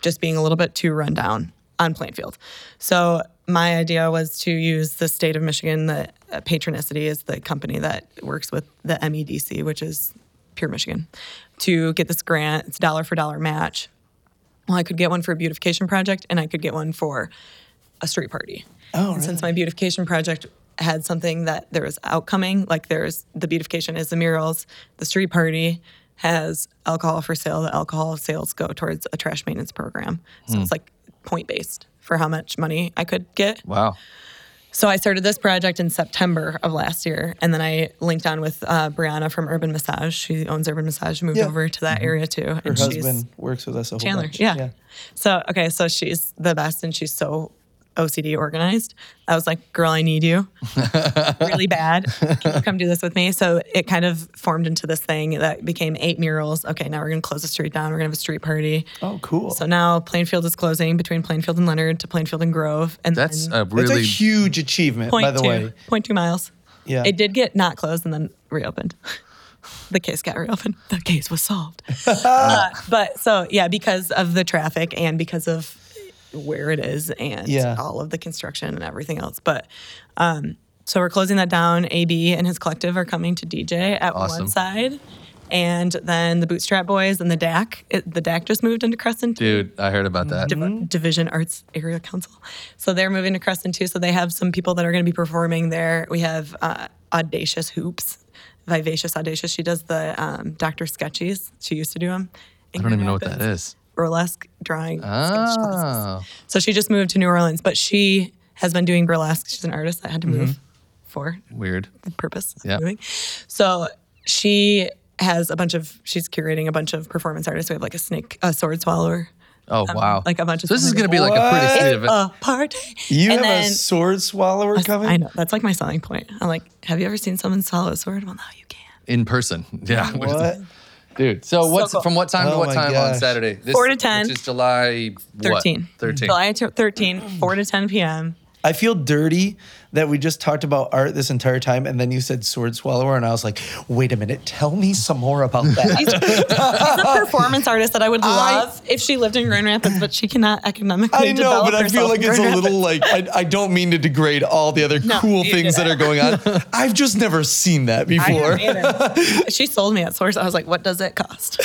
just being a little bit too run down on Plainfield. So my idea was to use the state of Michigan. The uh, Patronicity is the company that works with the MEDC, which is Pure Michigan, to get this grant. It's dollar for dollar match. Well, I could get one for a beautification project, and I could get one for a street party. Oh, and since my beautification project had something that there was outcoming, like there's the beautification is the murals, the street party has alcohol for sale. The alcohol sales go towards a trash maintenance program. So it's like point based for how much money I could get. wow. So I started this project in September of last year, and then I linked on with uh, Brianna from Urban Massage. She owns Urban Massage. Moved Yeah. over to that area too, Her and she's husband works with us a whole Chandler. bunch. Yeah. So okay, so she's the best, and she's so OCD organized. I was like, "Girl, I need you, really bad. Can you come do this with me?" So it kind of formed into this thing that became eight murals. Okay, now we're gonna close the street down. We're gonna have a street party. Oh, cool. So now Plainfield is closing between Plainfield and Leonard to Plainfield and Grove, and That's then a That's a really huge achievement, point by the two, way. point two miles. Yeah. It did get not closed and then reopened. the case got reopened. The case was solved. uh, but so yeah, because of the traffic and because of where it is and Yeah. all of the construction and everything else. But um, so we're closing that down. AB and his collective are coming to DJ at Awesome. one side. And then the Bootstrap Boys and the DAC. It, the DAC just moved into Creston. dude. I heard about that. Div- Division Arts Area Council. So they're moving to Creston too. So they have some people that are going to be performing there. We have uh, Audacious Hoops, Vivacious Audacious. She does the um, Dr. Sketchies. She used to do them. I don't even know what that is. Burlesque drawing. sketch. Oh, So she just moved to New Orleans, but she has been doing burlesque. She's an artist that had to move for weird. purpose Yeah. So she has a bunch of, she's curating a bunch of performance artists. We have like a snake, a sword swallower. Oh wow. Um, like a bunch of So this is going to be like a pretty sweet event. a party. You And have a then- sword swallower coming? I know that's like my selling point. I'm like, have you ever seen someone swallow a sword? Well, now you can. in person. Yeah. What? Dude. So what's cool. from what time to Oh what my time on. Saturday? This, Four to 10. Which is July what? 13. 13. July 13, 4 to 10 p.m. I feel dirty that we just talked about art this entire time, and then you said sword swallower, and I was like, wait a minute, tell me some more about that. She's a performance artist that I would love if she lived in Grand Rapids, but she cannot economically I know, develop but I feel like in it's a Grand little like I, I don't mean to degrade all the other No, cool things that are going on. I've just never seen that before. she sold me at Source. I was like, what does it cost?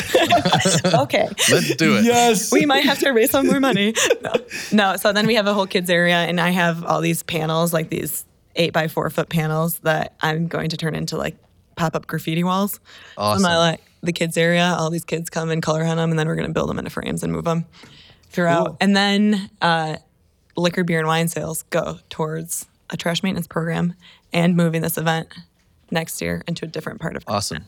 okay. Let's do it. Yes. we might have to raise some more money. No. no. So then we have a whole kids area, and I have all these panels, like these eight by four foot panels that I'm going to turn into like pop up graffiti walls. Awesome. So my like the kids area, all these kids come and color on them, and then we're going to build them into frames and move them throughout. Cool. And then uh, liquor, beer, and wine sales go towards a trash maintenance program and moving this event next year into a different part of. Awesome.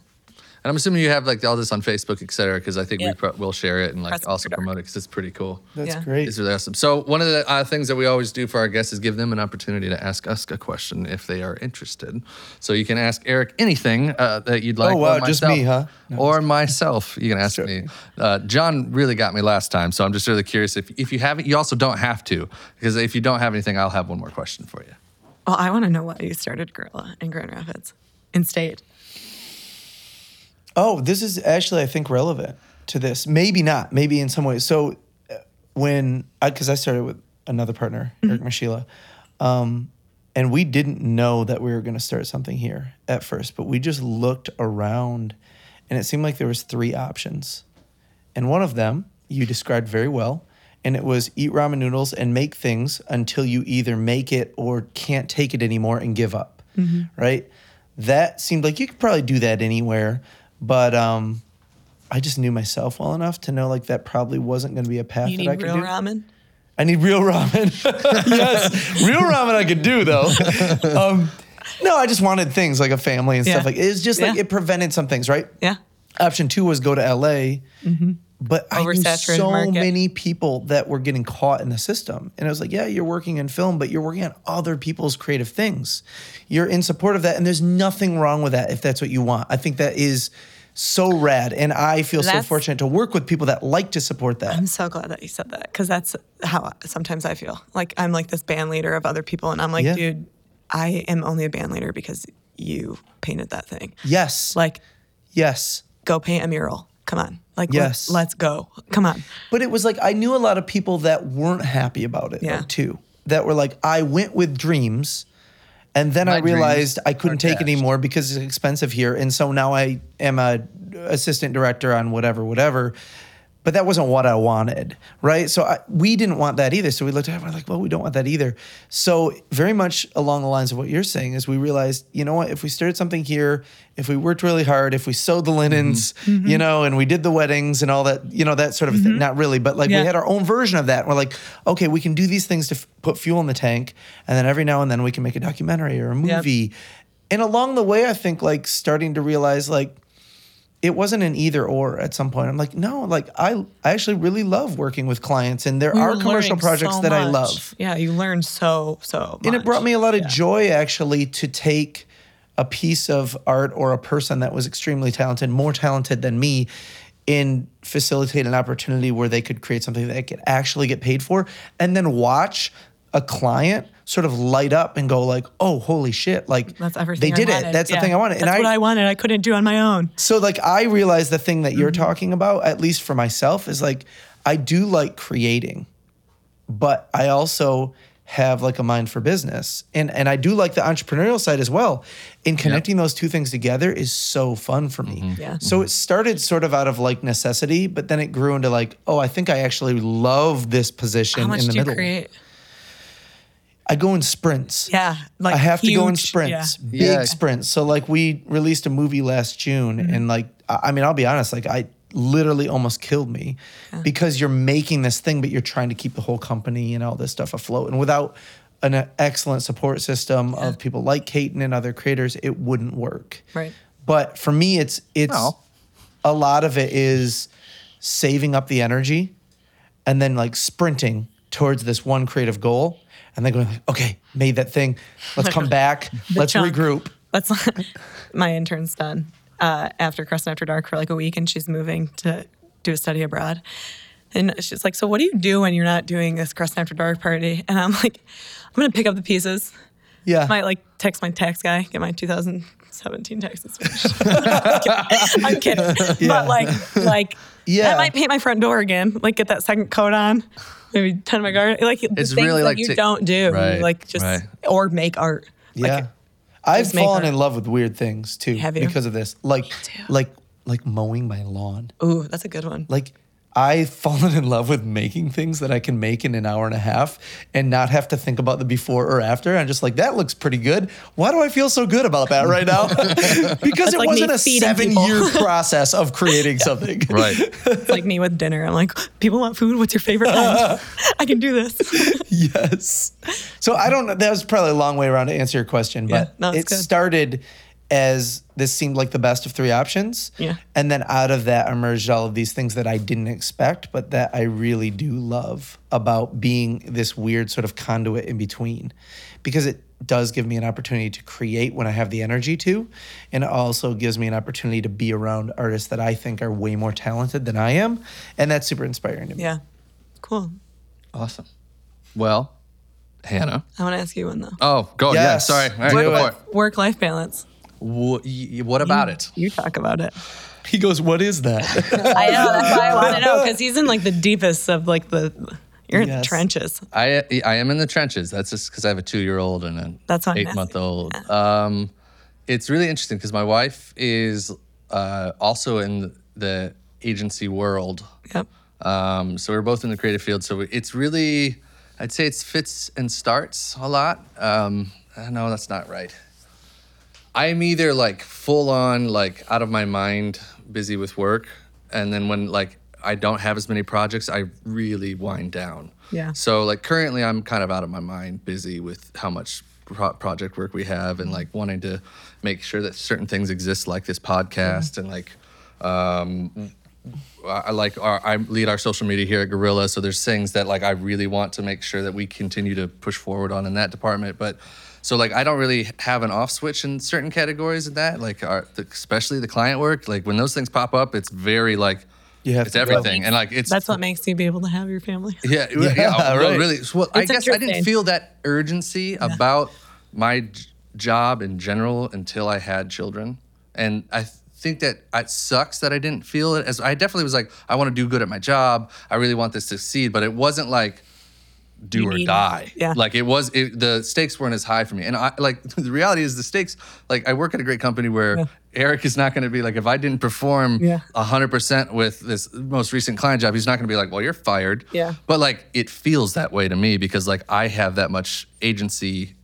And I'm assuming you have like all this on Facebook, et cetera, because I think we pro- will share it and like Press also After promote it because it's pretty cool. That's Yeah. great. It's really awesome. So one of the uh, things that we always do for our guests is give them an opportunity to ask us a question if they are interested. So you can ask Eric anything uh, that you'd like. Oh, wow, or just me, huh? No, or myself. You can ask me. Uh, John really got me last time, so I'm just really curious if if you haven't, you also don't have to because if you don't have anything, I'll have one more question for you. Well, I want to know why you started Gorilla in Grand Rapids, in state. Oh, this is actually, I think, relevant to this. Maybe not. Maybe in some ways. So, uh, when I, because I started with another partner, Eric Mashila, um, and we didn't know that we were going to start something here at first, but we just looked around, and it seemed like there was three options, and one of them you described very well, and it was eat ramen noodles and make things until you either make it or can't take it anymore and give up, right? That seemed like you could probably do that anywhere, but um, I just knew myself well enough to know like that probably wasn't going to be a path You that need I could real do. ramen. I need real ramen. yes, real ramen I could do though. Um, no, I just wanted things like a family and Yeah. stuff like. It was just like Yeah. it prevented some things, right? Yeah. Option two was go to LA, but I knew so market. many people that were getting caught in the system, and I was like, yeah, you're working in film, but you're working on other people's creative things. You're in support of that, and there's nothing wrong with that if that's what you want. I think that is so rad, and I feel so fortunate to work with people that like to support that. I'm so glad that you said that because that's how sometimes I feel. Like I'm like this band leader of other people, and I'm like, Yeah. dude, I am only a band leader because you painted that thing. yes, Like, yes. go paint a mural. Come on. Like, Yes. let, us go. Come on. But it was like I knew a lot of people that weren't happy about it Yeah. too. That were like, I went with dreams, and then My I realized I couldn't take it anymore because it's expensive here, and so now I am a assistant director on whatever, whatever. But that wasn't what I wanted, right? So I, we didn't want that either. So we looked at it, and we're like, well, we don't want that either. So very much along the lines of what you're saying is we realized, you know what? If we started something here, if we worked really hard, if we sewed the linens, Mm-hmm. you know, and we did the weddings and all that, you know, that sort of thing. Not really, but like Yeah. we had our own version of that. We're like, okay, we can do these things to f- put fuel in the tank, and then every now and then we can make a documentary or a Yep. movie. And along the way, I think like starting to realize like it wasn't an either or at some point. I'm like, no, like I I actually really love working with clients, and there We are commercial projects so that I love. Yeah, you learn so so. And it brought me a lot of Yeah. joy actually to take a piece of art or a person that was extremely talented, more talented than me, and facilitate an opportunity where they could create something that they could actually get paid for, and then watch a client sort of light up and go like, "Oh, holy shit!" Like That's everything. they did I it. That's the thing I wanted. That's what I wanted. I couldn't do on my own. so like I realized the thing that you're Mm-hmm. talking about, at least for myself, is like I do like creating, but I also have like a mind for business. And and I do like the entrepreneurial side as well. And connecting those two things together is so fun for me. Mm-hmm. Yeah. So it started sort of out of like necessity, but then it grew into like, oh, I think I actually love this position How much in the do you middle. create? I go in sprints. Yeah, like I have to go in sprints, yeah. big Yeah. sprints. So like we released a movie last June, Mm-hmm. and like I I mean, I'll be honest, like I literally almost killed me because you're making this thing, but you're trying to keep the whole company and all this stuff afloat, and without an excellent support system of people like Caton and other creators, it wouldn't work. Right. But for me, it's it's Well. a lot of it is saving up the energy and then like sprinting towards this one creative goal and then going like, okay, made that thing. Let's come back. Let's chunk. regroup. That's my intern's done uh, after Creston After Dark for like a week, and she's moving to do a study abroad. And she's like, "So what do you do when you're not doing this Creston After Dark party?" And I'm like, "I'm gonna pick up the pieces. Yeah. Might like text my tax guy, get my 2017 taxes finished. I'm kidding, but like, like, Yeah. I might paint my front door again. Like, get that second coat on." Maybe tend my garden. Like the It's things really that like you don't do. Right, like just right. or make art. yeah. Like, I've fallen art. in love with weird things too Have you? because of this. Like like like mowing my lawn. Ooh, that's a good one. Like I've fallen in love with making things that I can make in an hour and a half and not have to think about the before or after. I'm just like, that looks pretty good. Why do I feel so good about that right now? because it like wasn't a seven people. year process of creating something. Right. It's like me with dinner. I'm like, people want food. What's your favorite kind? I can do this. yes. So I don't know. That was probably a long way around to answer your question, Yeah, but no, it good. started as this seemed like the best of three options. Yeah. And then out of that emerged all of these things that I didn't expect, but that I really do love about being this weird sort of conduit in between. Because it does give me an opportunity to create when I have the energy to. And it also gives me an opportunity to be around artists that I think are way more talented than I am. And that's super inspiring to me. Yeah. Cool. Awesome. Well, Hannah. I want to ask you one though. Oh, go. Yeah, sorry. All right, Do go it. for it. Work life balance. Wha- What about it? You talk about it. He goes, What is that? I know. That's why I want to know because he's in like the deepest of like the. You're in the trenches. I I am in the trenches. That's just because I have a two year old and an That's eight month old. Um, it's really interesting because my wife is uh, also in the agency world. Yep. Um, so we're both in the creative field. So it's really, I'd say it's fits and starts a lot. Um, no, that's not right. I'm either like full on, like out of my mind, busy with work, and then when like I don't have as many projects, I really wind down. Yeah. So like currently, I'm kind of out of my mind, busy with how much pro- project work we have, and like wanting to make sure that certain things exist, like this podcast, and like um, I I like our, I lead our social media here at Gorilla, so there's things that like I really want to make sure that we continue to push forward on in that department. But so like I don't really have an off switch in certain categories of that, like uh, our, especially the client work. Like when those things pop up, it's very like You have it's to go. everything, and like it's That's what makes you be able to have your family. yeah, yeah, Yeah, oh, well, right. really. So, well, I guess I didn't interesting. feel that urgency about my j- job in general until I had children, and I th- think that it sucks that I didn't feel it as I definitely was like I want to do good at my job. I really want this to succeed, but it wasn't like do You or die. yeah. Like it was, it, the stakes weren't as high for me. And I like the reality is the stakes. Like I work at a great company where Eric is not going to be like if I didn't perform Yeah. a hundred percent with this most recent client job, he's not going to be like, well, you're fired. Yeah. But like it feels that way to me because like I have that much agency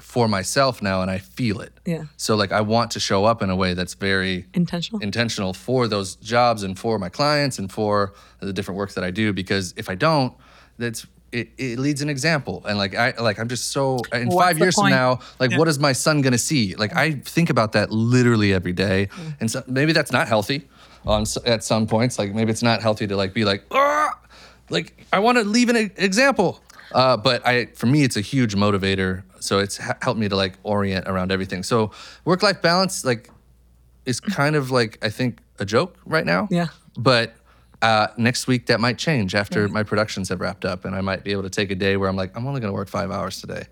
for myself now and I feel it. Yeah. So like I want to show up in a way that's very Intentional. intentional for those jobs and for my clients and for the different work that I do because if I don't, that's it, it leads an example. And like I like I'm just so in What's five years from now like Yeah. what is my son gonna see? Like I think about that literally every day. And so, maybe that's not healthy on at some points. Like maybe it's not healthy to like be like "Ah!" like I want to leave an example. Uh, but I for me it's a huge motivator. So it's helped me to like orient around everything. So work life balance like is kind of like I think a joke right now. Yeah. But uh, next week that might change after my productions have wrapped up, and I might be able to take a day where I'm like, I'm only going to work five hours today,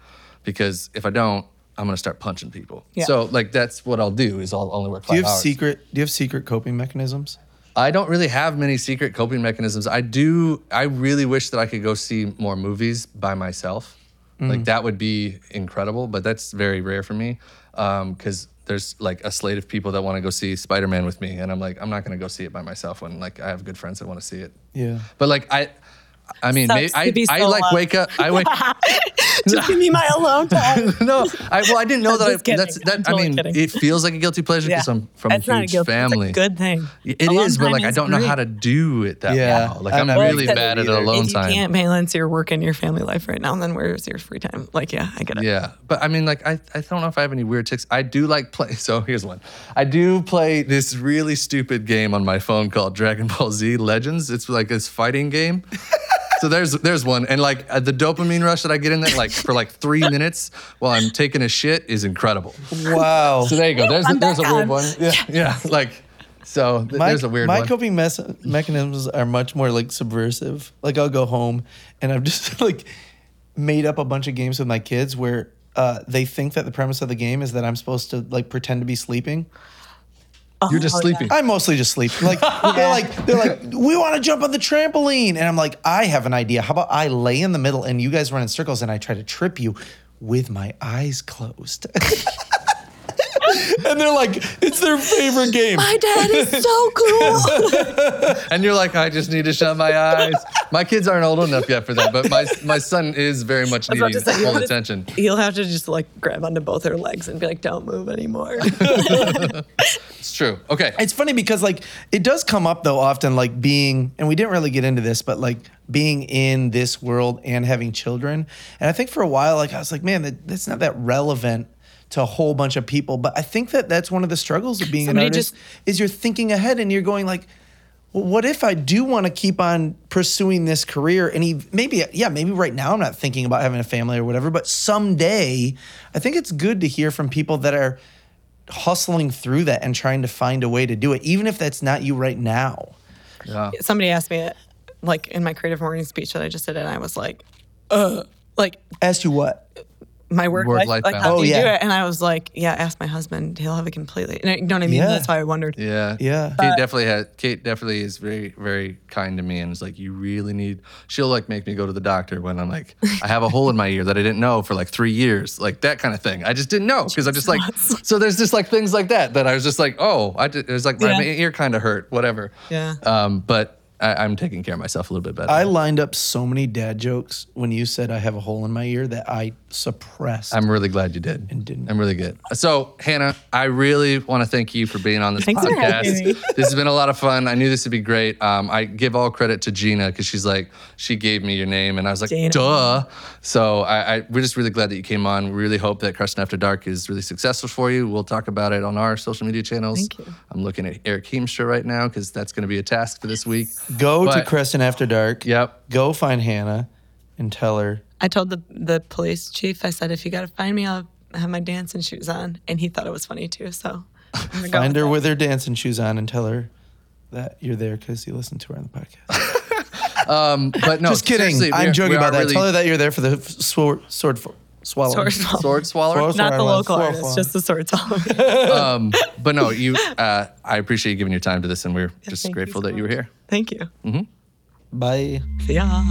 because if I don't, I'm going to start punching people. Yeah. So like that's what I'll do is I'll only work five hours. Do you have hours. secret? Do you have secret coping mechanisms? I don't really have many secret coping mechanisms. I do. I really wish that I could go see more movies by myself. Like that would be incredible, but that's very rare for me because there's like a slate of people that want to go see Spider-Man with me, and I'm like, I'm not going to go see it by myself when like I have good friends that want to see it. Yeah. But like I, I mean, Sucks may, to I be I like alone. wake up. I wake. Just give me my alone time. no, I well I didn't know I'm that. I, kidding. that's that. I'm I mean, kidding. it feels like a guilty pleasure because I'm from That's a not a huge family. It's a good thing. It is, Alone but time like I don't know how to do it that Yeah, well. Like I'm I'm, really good bad at at it either. alone if you time. can't balance your work and your family life right now, and then where's your free time? Like, yeah, I get it. Yeah, but I mean, like, I, I don't know if I have any weird ticks. I do like play. So here's one. I do play this really stupid game on my phone called Dragon Ball Z Legends. It's like this fighting game. So there's there's one, and like uh, the dopamine rush that I get in there, like for like three minutes while I'm taking a shit, is incredible. Wow. So there you go. There's I'm there's a back weird on. one. Yeah, yeah. Like, so th- my, there's a weird one. my one. coping mes- mechanisms are much more like subversive. Like I'll go home and I've just like made up a bunch of games with my kids where uh, they think that the premise of the game is that I'm supposed to like pretend to be sleeping. You're just Oh, sleeping. I'm mostly just sleeping. Like they're like they're like we want to jump on the trampoline, and I'm like I have an idea. How about I lay in the middle and you guys run in circles, and I try to trip you with my eyes closed. and they're like, it's their favorite game. My dad is so cool. And you're like, I just need to shut my eyes. My kids aren't old enough yet for that, but my my son is very much I was about needing say, full you'll attention. Just, you'll have to just like grab onto both her legs and be like, "Don't move anymore." It's true. Okay. It's funny because like it does come up though often like being and we didn't really get into this but like being in this world and having children and I think for a while like I was like man that, that's not that relevant to a whole bunch of people. But I think that that's one of the struggles of being Somebody an artist just- is you're thinking ahead and you're going like, well, what if I do want to keep on pursuing this career? And he, maybe, yeah, maybe right now I'm not thinking about having a family or whatever, but someday I think it's good to hear from people that are hustling through that and trying to find a way to do it, even if that's not you right now. Yeah. Somebody asked me, like in my creative morning speech that I just did, and I was like, uh, like As to what? My work, Work-life life, like balance. how Oh, do you do yeah. it? And I was like, yeah, ask my husband. He'll have it completely. You know what I mean? Yeah. That's why I wondered. Yeah. Yeah. Kate definitely had Kate definitely is very, very kind to me and is like, you really need she'll like make me go to the doctor when I'm like, I have a hole in my ear that I didn't know for like three years. Like that kind of thing. I just didn't know. Because I'm just like so there's just like things like that that I was just like, oh, I did, it was like my Yeah. ear kind of hurt, whatever. Yeah. Um, but I, I'm taking care of myself a little bit better. I lined up so many dad jokes when you said I have a hole in my ear that I suppressed. I'm really glad you did. And didn't. I'm really good. So, Hannah, I really want to thank you for being on this Thanks for having podcast. me. this has been a lot of fun. I knew this would be great. Um, I give all credit to Gina because she's like, she gave me your name, and I was like, Gina. duh. So, I, I we're just really glad that you came on. We really hope that Creston After Dark is really successful for you. We'll talk about it on our social media channels. Thank you. I'm looking at Eric Heemstra right now because that's going to be a task for this week. Go to But- Creston After Dark. Yep. Go find Hannah and tell her. I told the the police chief, I said, if you got to find me, I'll have my dancing shoes on. And he thought it was funny too. So I'm gonna go Find her that. with her dancing shoes on and tell her that you're there because you listened to her on the podcast. Um, but no, Just kidding. I'm joking about that. really- Tell her that you're there for the sword, sword f- swallow. Sword swallow. Sword Swaller. Sword Not the local Sword artist, swallow. just the sword swallow. um, but no, you. Uh, I appreciate you giving your time to this, and we're just thank you grateful so that you were here. Thank you. Bye. See ya.